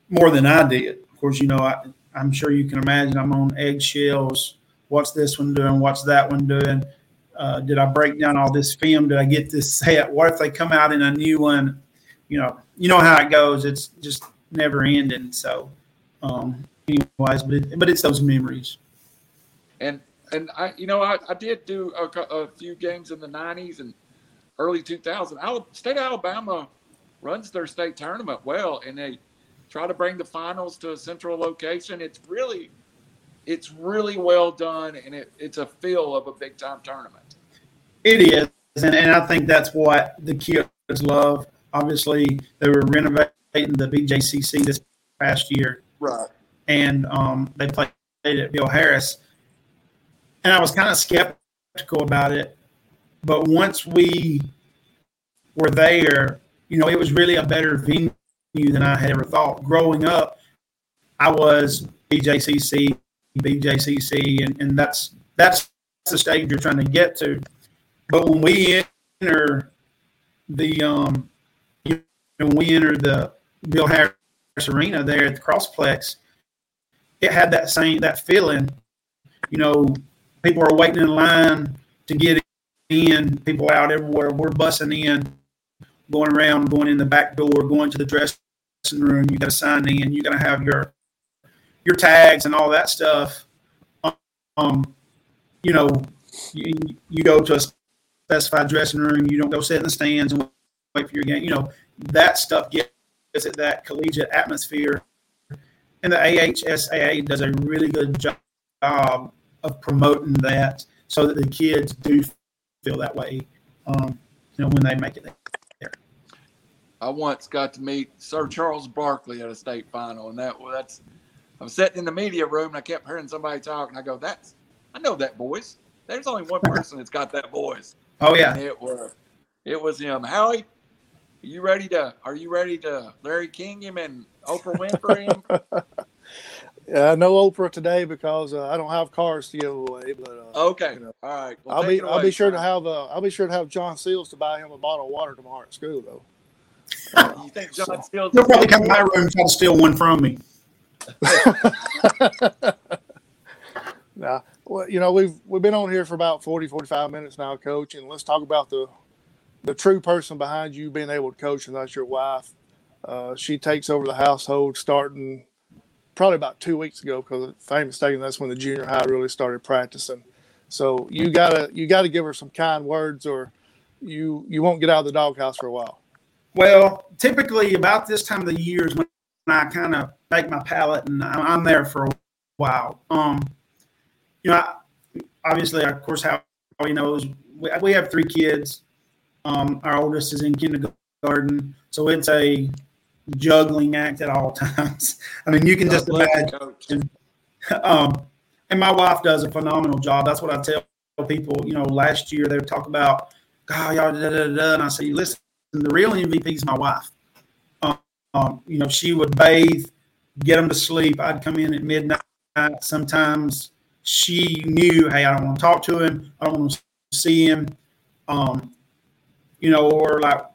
more than I did. Of course, you know, I, I'm sure you can imagine I'm on eggshells. What's this one doing? What's that one doing? Uh, did I break down all this film? Did I get this set? What if they come out in a new one? You know, you know how it goes. It's just never ending. So, um, anyways, but it, but it's those memories. And and I, you know, I, I did do a, a few games in the '90s and early 2000s. State of Alabama runs their state tournament well, and they try to bring the finals to a central location. It's really, it's really well done, and it, it's a feel of a big time tournament. It is, and, and I think that's what the kids love. Obviously, they were renovating the BJCC this past year, right? And um, they played at Bill Harris, and I was kind of skeptical about it, but once we were there, you know, it was really a better venue than I had ever thought. Growing up, I was BJCC, BJCC, and, and that's that's the stage you're trying to get to. But when we enter the um, you know, when we enter the Bill Harris Arena there at the Crossplex, it had that same that feeling. You know, people are waiting in line to get in. People out everywhere. We're bussing in, going around, going in the back door, going to the dressing room. You got to sign in. You got to have your your tags and all that stuff. Um, you know, you, you go to a specified dressing room. You don't go sit in the stands and wait for your game. You know, that stuff gets it that collegiate atmosphere. And the AHSAA does a really good job of promoting that so that the kids do feel that way, um, you know, when they make it there. I once got to meet Sir Charles Barkley at a state final, and that that's. I'm sitting in the media room and I kept hearing somebody talk, and I go, "That's I know that voice. There's only one person that's got that voice." Oh yeah, and it was it was him. Howie, are you ready to? Are you ready to Larry King him and Oprah Winfrey him? Yeah, no Oprah today because uh, I don't have cars to give away. But uh, okay, you know, all right. Well, I'll be I'll be sure to have uh, I'll be sure to have John Seals to buy him a bottle of water tomorrow at school though you think John Seals? He'll probably come to my room and try to steal one from me. now, well, you know, we've we've been on here for about 40, 45 minutes now, coach, and let's talk about the the true person behind you being able to coach, and that's your wife. Uh, she takes over the household starting probably about two weeks ago because if I'm mistaken, that's when the junior high really started practicing. So you gotta you gotta give her some kind words, or you you won't get out of the doghouse for a while. Well, typically about this time of the year is when I kind of make my palette, and I'm there for a while. Um, you know, I, obviously, of course, how he knows we, we have three kids. Um, our oldest is in kindergarten, so it's a juggling act at all times. I mean, you can just imagine. Um, and my wife does a phenomenal job. That's what I tell people. You know, last year they would talk about, God, y'all, da, da, da, and I say, listen, the real MVP is my wife. Um, um, you know, she would bathe, get them to sleep. I'd come in at midnight. Sometimes she knew, hey, I don't want to talk to him. I don't want to see him. Um, you know, or like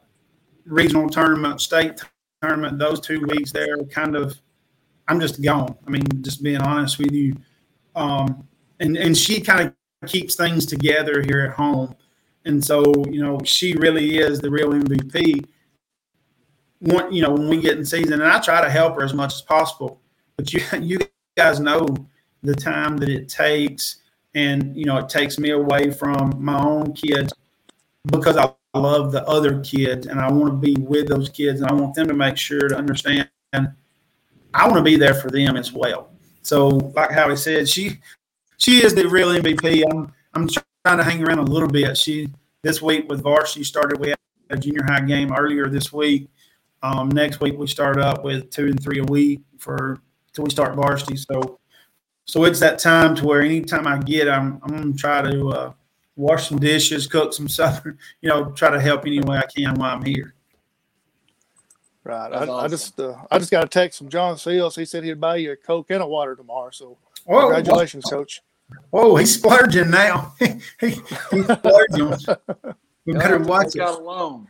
regional tournament, state tournament, those two weeks there, kind of, I'm just gone. I mean, just being honest with you. Um, and and she kind of keeps things together here at home, and so you know, she really is the real MVP. One, you know, when we get in season, and I try to help her as much as possible. But you you guys know the time that it takes and you know it takes me away from my own kids because I love the other kids and I want to be with those kids and I want them to make sure to understand I want to be there for them as well. So like Howie said, she she is the real MVP. I'm I'm trying to hang around a little bit. She this week with varsity started we had a junior high game earlier this week. Um, next week we start up with two and three a week for till we start varsity. So so it's that time to where anytime I get, I'm I'm gonna try to uh, wash some dishes, cook some supper, you know, try to help any way I can while I'm here. Right. I, awesome. I, just uh, I just got a text from John Seals. He said he'd buy you a Coke and a water tomorrow. So Whoa, congratulations, whoa. Coach. Oh, he's splurging now. he, he's splurging. we better watch it. Got alone.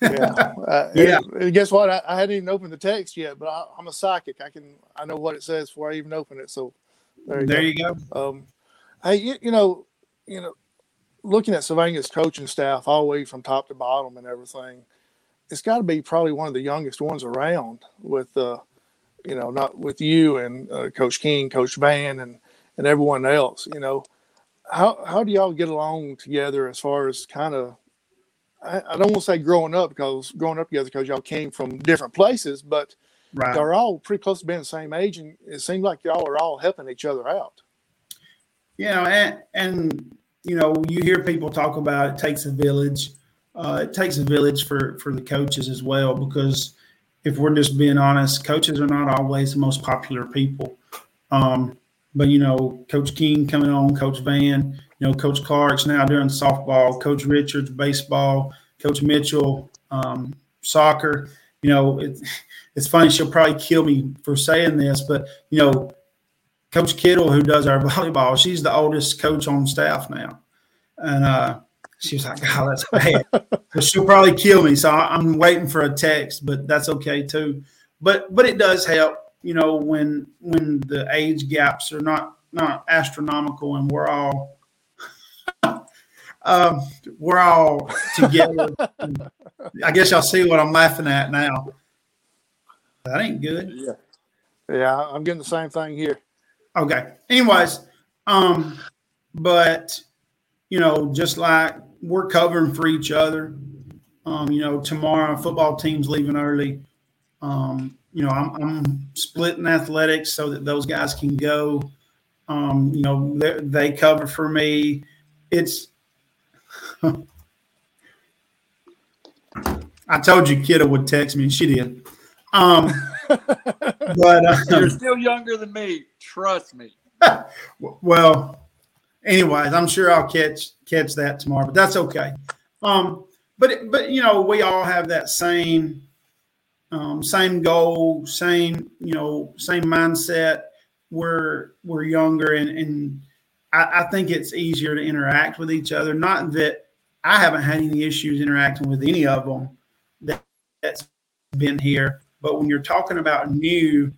yeah, uh, yeah. And, and guess what? I, I, hadn't even opened the text yet, but I, am a psychic. I can I know what it says before I even open it. So there you there go. You go. Um, hey, you, you know, you know, looking at Sylvania's coaching staff all the way from top to bottom and everything, it's got to be probably one of the youngest ones around. With uh, you know, not with you and uh, Coach King, Coach Van, and and everyone else. You know, how how do y'all get along together as far as kind of I, I don't want to say growing up because growing up together because y'all came from different places, but Right. They're all pretty close to being the same age, and it seems like y'all are all helping each other out. You know, and and you know, you hear people talk about it takes a village. Uh, it takes a village for for the coaches as well, because if we're just being honest, coaches are not always the most popular people. Um, but you know, Coach King coming on, Coach Van, you know, Coach Clark's now doing softball, Coach Richards baseball, Coach Mitchell um, soccer. You know, it, it's funny. She'll probably kill me for saying this, but you know, Coach Kittle, who does our volleyball, she's the oldest coach on staff now, and uh, she was like, "Oh, that's bad." she'll probably kill me. So I'm waiting for a text, but that's okay too. But but it does help, you know, when when the age gaps are not not astronomical, and we're all. um, we're all together. I guess y'all see what I'm laughing at now. That ain't good. Yeah. Yeah, I'm getting the same thing here. Okay. Anyways, um, but you know, just like we're covering for each other. Um, you know, tomorrow football team's leaving early. Um, you know, I'm, I'm splitting athletics so that those guys can go. Um, you know, they cover for me. It's I told you Kiddo would text me, and she did. Um, but uh, you're still younger than me. Trust me. well, anyways, I'm sure I'll catch catch that tomorrow, but that's okay. Um, but but you know, we all have that same um, same goal, same you know, same mindset. We're we're younger, and and I, I think it's easier to interact with each other. Not that I haven't had any issues interacting with any of them that, that's been here but when you're talking about new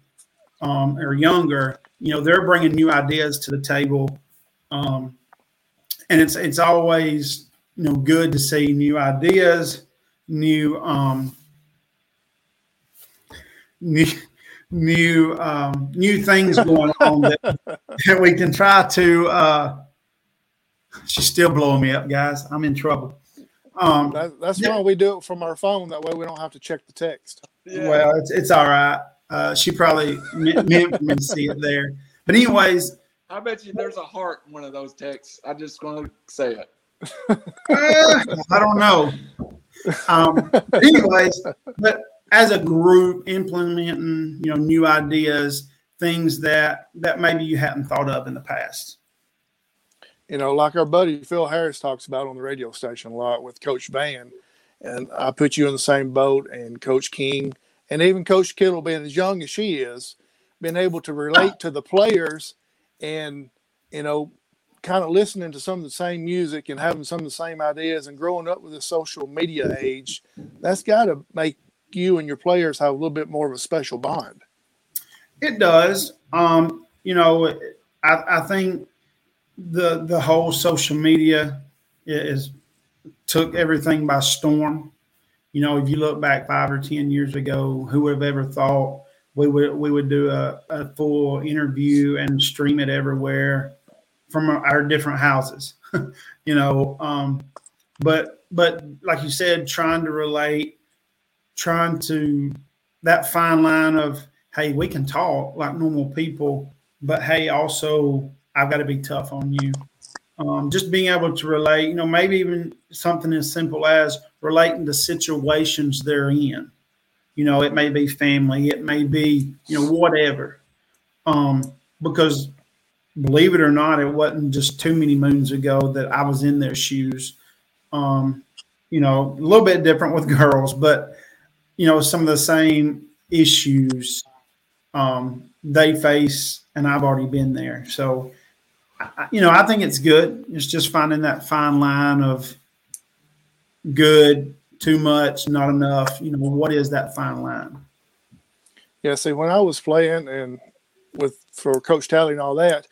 um, or younger, you know, they're bringing new ideas to the table. Um, and it's, it's always, you know, good to see new ideas, new, um, new, new, um, new things going on that, that we can try to, uh, she's still blowing me up, guys. I'm in trouble. Um, that, that's yeah. why we do it from our phone. That way we don't have to check the text. Yeah. Well, it's, it's all right. Uh, she probably meant for me to see it there. but anyways, I bet you there's a heart in one of those texts. I just want to say it. uh, I don't know. Um, anyways, but as a group implementing, you know, new ideas, things that that maybe you hadn't thought of in the past. You know, like our buddy Phil Harris talks about on the radio station a lot with Coach Van, and I put you in the same boat, and Coach King, and even Coach Kittle, being as young as she is, being able to relate to the players, and you know, kind of listening to some of the same music and having some of the same ideas, and growing up with the social media age, that's got to make you and your players have a little bit more of a special bond. It does. Um, you know, I, I think the the whole social media is took everything by storm. You know, if you look back five or ten years ago, who would have ever thought we would we would do a, a full interview and stream it everywhere from our different houses? you know, um, but but like you said, trying to relate, trying to that fine line of hey, we can talk like normal people, but hey, also I've got to be tough on you. Um, just being able to relate, you know, maybe even something as simple as relating to situations they're in. You know, it may be family, it may be, you know, whatever. Um, because believe it or not, it wasn't just too many moons ago that I was in their shoes. Um, you know, a little bit different with girls, but you know, some of the same issues um, they face, and I've already been there. So, you know, I think it's good. It's just finding that fine line of good, too much, not enough. You know, what is that fine line? Yeah. See, when I was playing and with for Coach Tally and all that,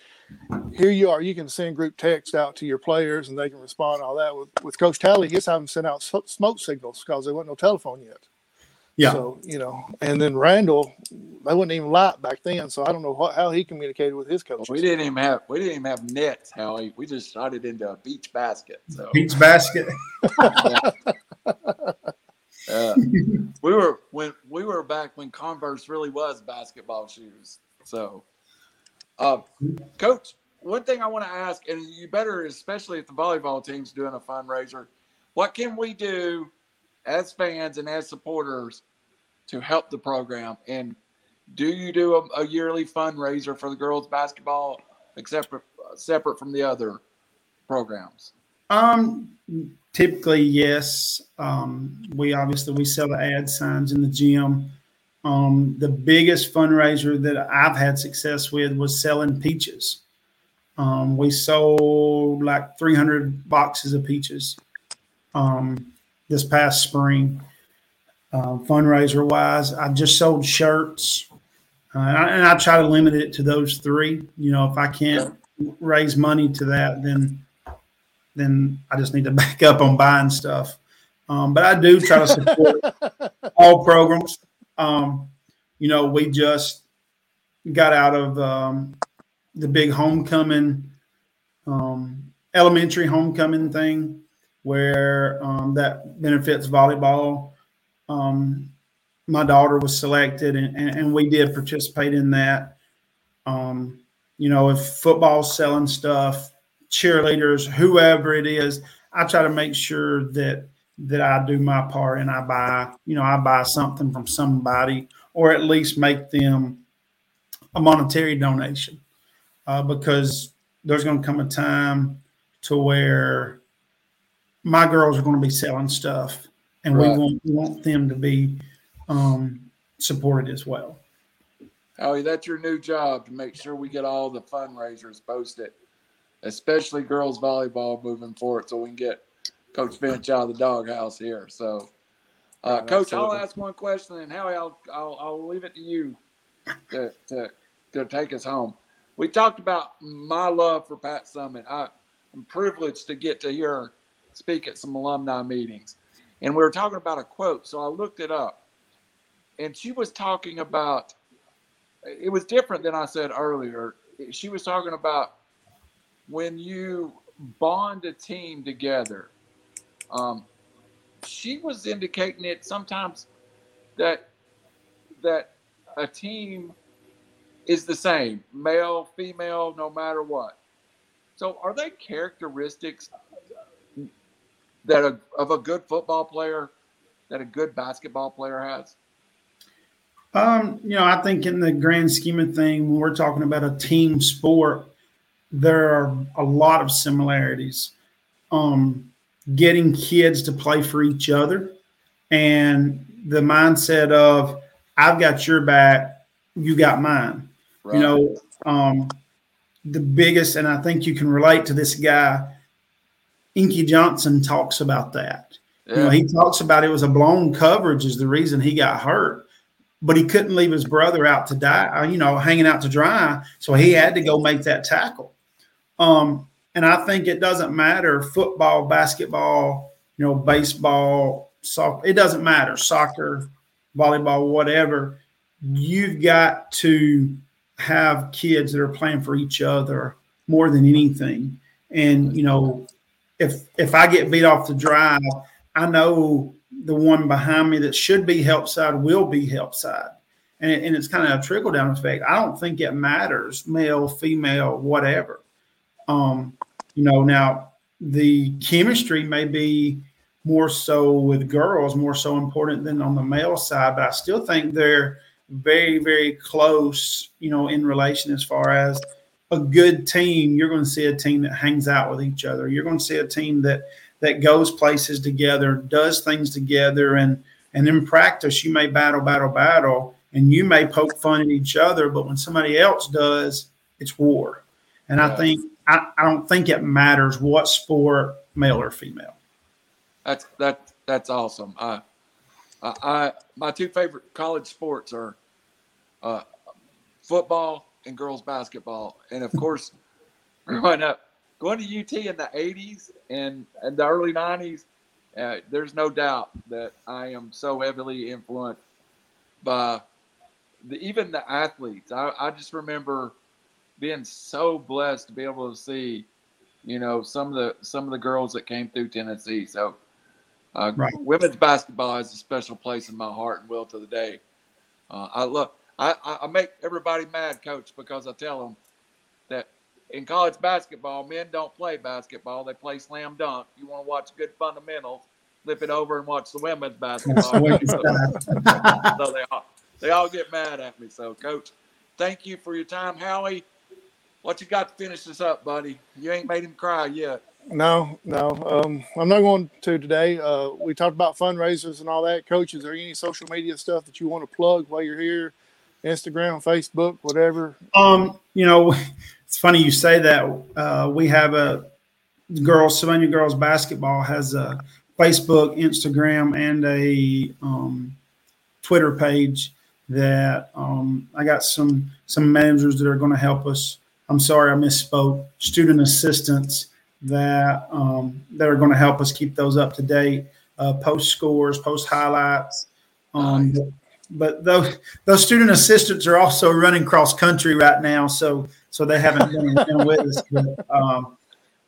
here you are. You can send group text out to your players and they can respond. All that with with Coach Talley, he's having sent out smoke signals because there wasn't no telephone yet. Yeah. So, you know, and then Randall, they wouldn't even light back then. So I don't know what, how he communicated with his coach. We didn't even have we didn't even have nets, Howie. We just shot it into a beach basket. So beach basket. uh, we were when we were back when Converse really was basketball shoes. So, uh, coach, one thing I want to ask, and you better, especially if the volleyball team's doing a fundraiser, what can we do as fans and as supporters to help the program? And do you do a, a yearly fundraiser for the girls basketball, except for, separate from the other programs? Um, typically, yes. Um, we obviously we sell the ad signs in the gym. Um, the biggest fundraiser that I've had success with was selling peaches. Um, we sold like 300 boxes of peaches um, this past spring uh, fundraiser wise. I just sold shirts, uh, and I try to limit it to those three. You know, if I can't raise money to that, then then I just need to back up on buying stuff. Um, but I do try to support all programs. Um, you know, we just got out of um, the big homecoming, um, elementary homecoming thing, where um, that benefits volleyball um, my daughter was selected, and, and, and, we did participate in that. Um, you know, if football's selling stuff, cheerleaders, whoever it is, I try to make sure that that I do my part and I buy, you know, I buy something from somebody, or at least make them a monetary donation, uh, because there's going to come a time to where my girls are going to be selling stuff and right. we want want them to be um, supported as well. Howie, that's your new job to make sure we get all the fundraisers posted, especially girls volleyball moving forward, so we can get Coach Finch out of the doghouse here. So, uh, Coach, I'll ask one question, and Howie, I'll, I'll, I'll leave it to you to, to, to take us home. We talked about my love for Pat Summitt. I, I'm privileged to get to hear her speak at some alumni meetings and we were talking about a quote. So I looked it up, and she was talking about. It was different than I said earlier. She was talking about when you bond a team together. Um, she was indicating it sometimes that that a team is the same, male, female, no matter what. So, are they characteristics that a, of a good football player that a good basketball player has? Um, you know, I think in the grand scheme of things, when we're talking about a team sport, there are a lot of similarities. Um, getting kids to play for each other and the mindset of I've got your back, you got mine. Right. You know, um, the biggest, and I think you can relate to this guy. Inky Johnson talks about that. Yeah. You know, he talks about it was a blown coverage is the reason he got hurt, but he couldn't leave his brother out to die. Uh, you know, hanging out to dry, so he had to go make that tackle. Um, and I think it doesn't matter football, basketball, you know, baseball, soccer. It doesn't matter soccer, volleyball, whatever. You've got to have kids that are playing for each other more than anything. And you know, if if I get beat off the drive, I know the one behind me that should be help side will be help side. And, it, and it's kind of a trickle down effect. I don't think it matters, male, female, whatever. Um, you know, now the chemistry may be more so with girls, more so important than on the male side, but I still think they're very, very close, you know, in relation as far as a good team, you're going to see a team that hangs out with each other. You're going to see a team that that goes places together, does things together, and and in practice you may battle, battle, battle, and you may poke fun at each other, but when somebody else does, it's war. And yeah. I think I, I don't think it matters what sport, male or female. That's that that's awesome. I, I, I my two favorite college sports are uh, football and girls basketball. And of course, growing up, going to UT in the 80s and, and the early 90s, uh, there's no doubt that I am so heavily influenced by the, even the athletes. I, I just remember being so blessed to be able to see, you know, some of the some of the girls that came through Tennessee. So, uh, right. women's basketball has a special place in my heart and will to the day. Uh, I love I, I make everybody mad, coach, because I tell them that in college basketball, men don't play basketball; they play slam dunk. You want to watch good fundamentals, flip it over and watch the women's basketball. so they all they all get mad at me. So, coach, thank you for your time, Howie. What you got to finish this up, buddy? You ain't made him cry yet. No, no. Um, I'm not going to today. Uh, we talked about fundraisers and all that. Coach, is there any social media stuff that you want to plug while you're here? Instagram, Facebook, whatever? Um, you know, it's funny you say that. Uh, we have a girls, Sylvania girls basketball has a Facebook, Instagram, and a um, Twitter page that um, I got some some managers that are going to help us. I'm sorry I misspoke. Student assistants that um, that are going to help us keep those up to date. Uh, post scores, post highlights. Um, nice but those those student assistants are also running cross country right now, so so they haven't been, been with us. But, um,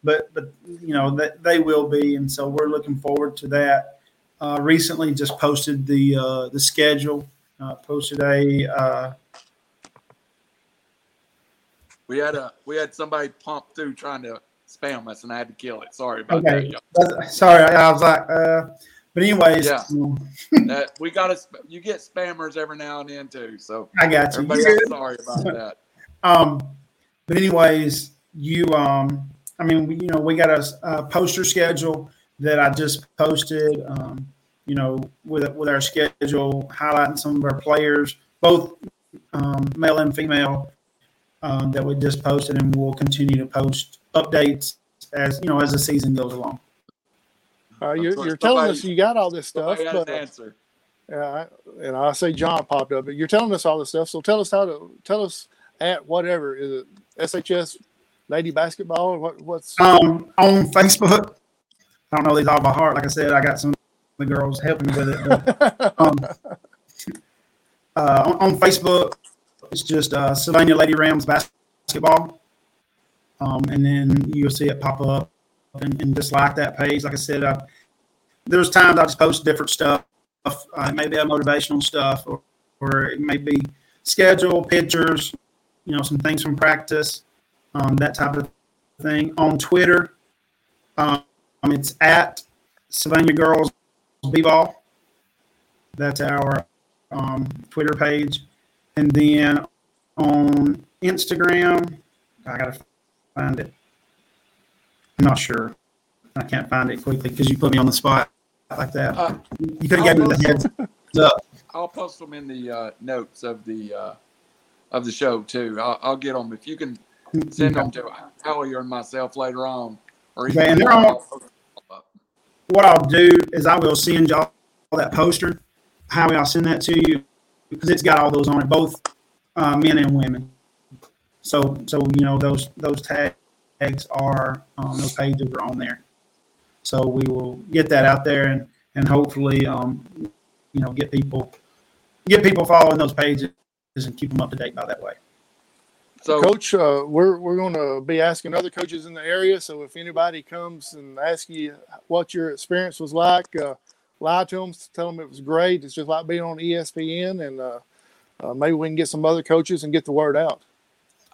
but but you know that they, they will be, and so we're looking forward to that. Uh, recently, just posted the uh, the schedule. Uh, posted a. Uh, we had a we had somebody pump through trying to spam us, and I had to kill it. Sorry about okay. that. Sorry, I was like uh, but anyways, yeah, that, we got to. You get spammers every now and then too. So I got you. Everybody else, sorry about that. um, but anyways, you um, I mean, we, you know, we got a, a, poster schedule that I just posted. Um, you know, with with our schedule highlighting some of our players, both um, male and female, um, that we just posted, and we'll continue to post updates as you know as the season goes along. Uh, you're, you're telling us you got all this stuff, but answer. Yeah, and I say John popped up, but you're telling us all this stuff. So tell us how to tell us at whatever is it SHS Lady Basketball or what? What's um on Facebook? I don't know these all by heart. Like I said, I got some the girls helping me with it. But, um, uh, on, on, Facebook, it's just uh, Sylvania Lady Rams basketball, um, and then you'll see it pop up and, and just like that page. Like I said, uh, there's times I just post different stuff. Uh, it may be a motivational stuff, or, or it may be schedule, pictures, you know, some things from practice, um, that type of thing. On Twitter, um, it's at Sylvania Girls B-Ball. That's our um, Twitter page. And then on Instagram, I got to find it. I'm not sure. I can't find it quickly because you put me on the spot like that. Uh, you could have given me the heads up. I'll post them in the uh, notes of the uh, of the show too. I'll, I'll get them if you can send them to Howie or myself later on. Or and they're all- What I'll do is I will send y'all that poster. Howie, I'll send that to you because it's got all those on it, both uh, men and women. So, so you know those those tags are um, those pages are on there. So we will get that out there and and hopefully um, you know get people get people following those pages and keep them up to date by that way. So Coach, uh, we're we're going to be asking other coaches in the area. So if anybody comes and asks you what your experience was like, uh, lie to them, tell them it was great. It's just like being on ESPN, and uh, uh, maybe we can get some other coaches and get the word out.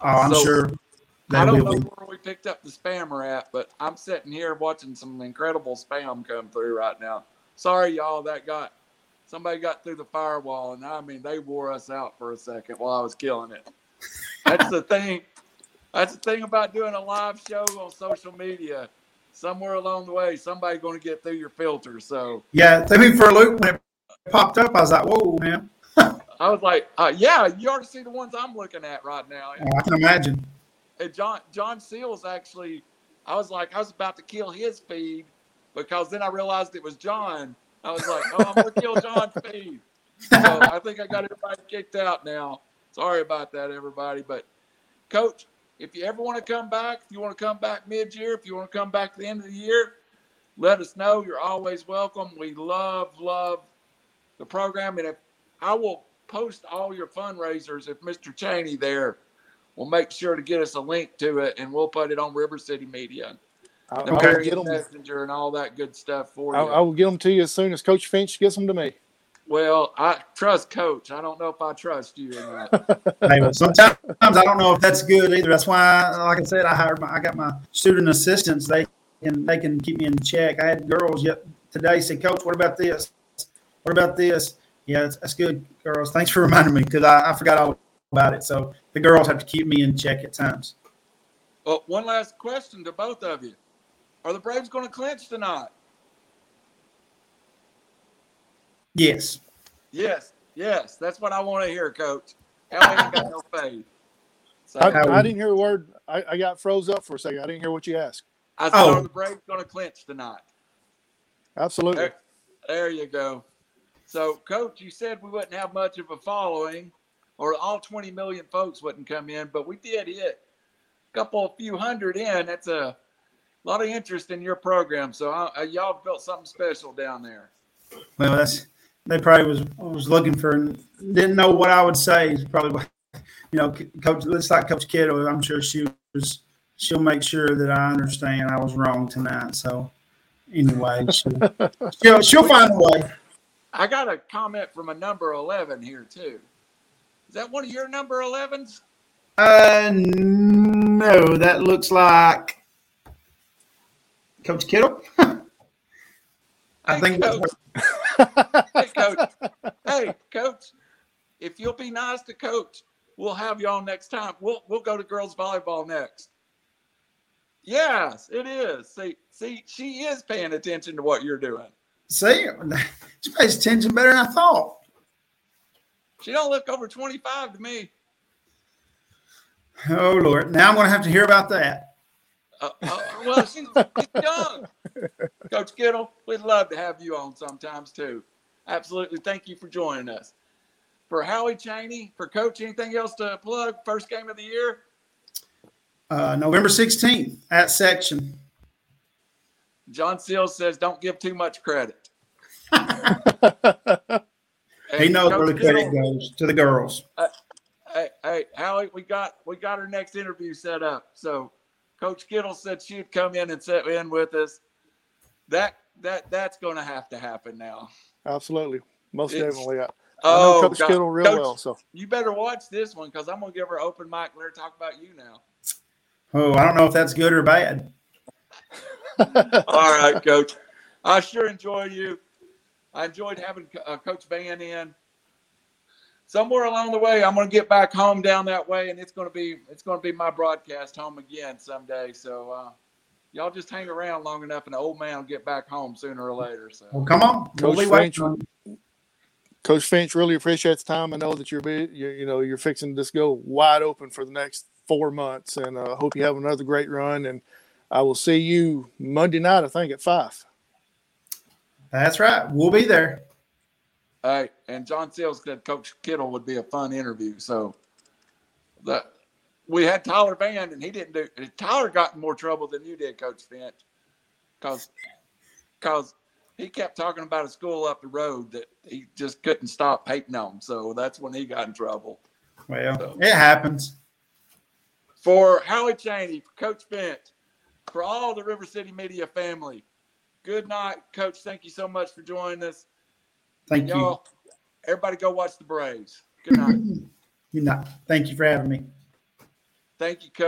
Oh, I'm So, sure I don't know where we picked up the spammer at, but I'm sitting here watching some incredible spam come through right now. Sorry, y'all, that got somebody got through the firewall, and I mean they wore us out for a second while I was killing it. That's the thing. That's the thing about doing a live show on social media. Somewhere along the way, somebody's going to get through your filter. So Yeah, threw me for a loop when it popped up. I was like, "Whoa, man!" I was like, uh, "Yeah, you already see the ones I'm looking at right now." Oh, I can imagine. And John John Seals actually, I was like, I was about to kill his feed because then I realized it was John. I was like, oh, I'm gonna kill John's feed. So I think I got everybody kicked out now. Sorry about that, everybody. But coach, if you ever want to come back, if you want to come back mid-year, if you want to come back at the end of the year, let us know. You're always welcome. We love, love the program. And if I will post all your fundraisers, if Mr. Cheney there will make sure to get us a link to it and we'll put it on River City Media. I, The I will get them. Messenger and all that good stuff for I, you. I will get them to you as soon as Coach Finch gets them to me. well, I trust Coach. I don't know if I trust you or not. Hey, well, sometimes I don't know if that's good either. That's why, like I said, I hired my, I got my student assistants. They can they can keep me in check. I had girls yet today say, Coach, what about this? What about this? Yeah, that's, that's good, girls. Thanks for reminding me because I, I forgot all about it. So the girls have to keep me in check at times. well, one last question to both of you. Are the Braves going to clinch tonight? Yes. Yes, yes. That's what I want to hear, Coach. Hell ain't got no faith. So, I, I didn't hear a word. I, I got froze up for a second. I didn't hear what you asked. I said, Oh. are the Braves going to clinch tonight? Absolutely. There, there you go. So, Coach, you said we wouldn't have much of a following, or all 20 million folks wouldn't come in, but we did hit a couple, a few hundred in. That's a lot of interest in your program. So, uh, y'all built something special down there. Well, that's they probably was was looking for didn't know what I would say. Probably, what- you know, Coach. It's like Coach Kittle. I'm sure she was. She'll make sure that I understand I was wrong tonight. So, anyway, she'll she'll, she'll find a way. I got a comment from a number 11 here, too. Is that one of your number 11s? Uh, no, that looks like Coach Kittle. I think Coach. hey, coach. Hey, coach. If you'll be nice to coach, we'll have you on next time. We'll we'll go to girls volleyball next. Yes, it is. See, see, she is paying attention to what you're doing. see, she pays attention better than I thought. She don't look over 25 to me. Oh Lord, now I'm going to have to hear about that. Uh, uh, well, she's, she's young. Coach Kittle, we'd love to have you on sometimes too. Absolutely. Thank you for joining us. For Howie Cheney, for Coach, anything else to plug? First game of the year? Uh, November 16th at section. John Seals says, "Don't give too much credit." He knows Coach where the credit Kittle, goes to the girls. Hey, hey, Howie, we got we got our next interview set up. So, Coach Kittle said she'd come in and sit in with us. That that that's going to have to happen now. Absolutely. Most It's- definitely. I, I know Oh, Coach God. Kittle real Coach, well. So you better watch this one because I'm gonna give her open mic. Let her talk about you now. Oh, I don't know if that's good or bad. All right, Coach. I sure enjoy you. I enjoyed having uh, Coach Van in. Somewhere along the way, I'm going to get back home down that way, and it's going to be it's going to be my broadcast home again someday. So uh, y'all just hang around long enough, and the old man will get back home sooner or later. So Well, come on. We'll Coach Finch, on. Coach Finch, really appreciate the time. I know that you're, be, you, you know, you're fixing to just go wide open for the next four months, and uh, hope you have another great run. And I will see you Monday night, I think, at five. That's right. We'll be there. Hey, and John Seals said Coach Kittle would be a fun interview. So the we had Tyler Van, and he didn't do. Tyler got in more trouble than you did, Coach Finch, because because he kept talking about a school up the road that he just couldn't stop hating on. So that's when he got in trouble. Well, So- it happens. For Howie Cheney, for Coach Finch, for all the River City Media family, good night, Coach. Thank you so much for joining us. Thank you. Y'all, everybody go watch the Braves. Good night. Good night. Thank you for having me. Thank you, Coach.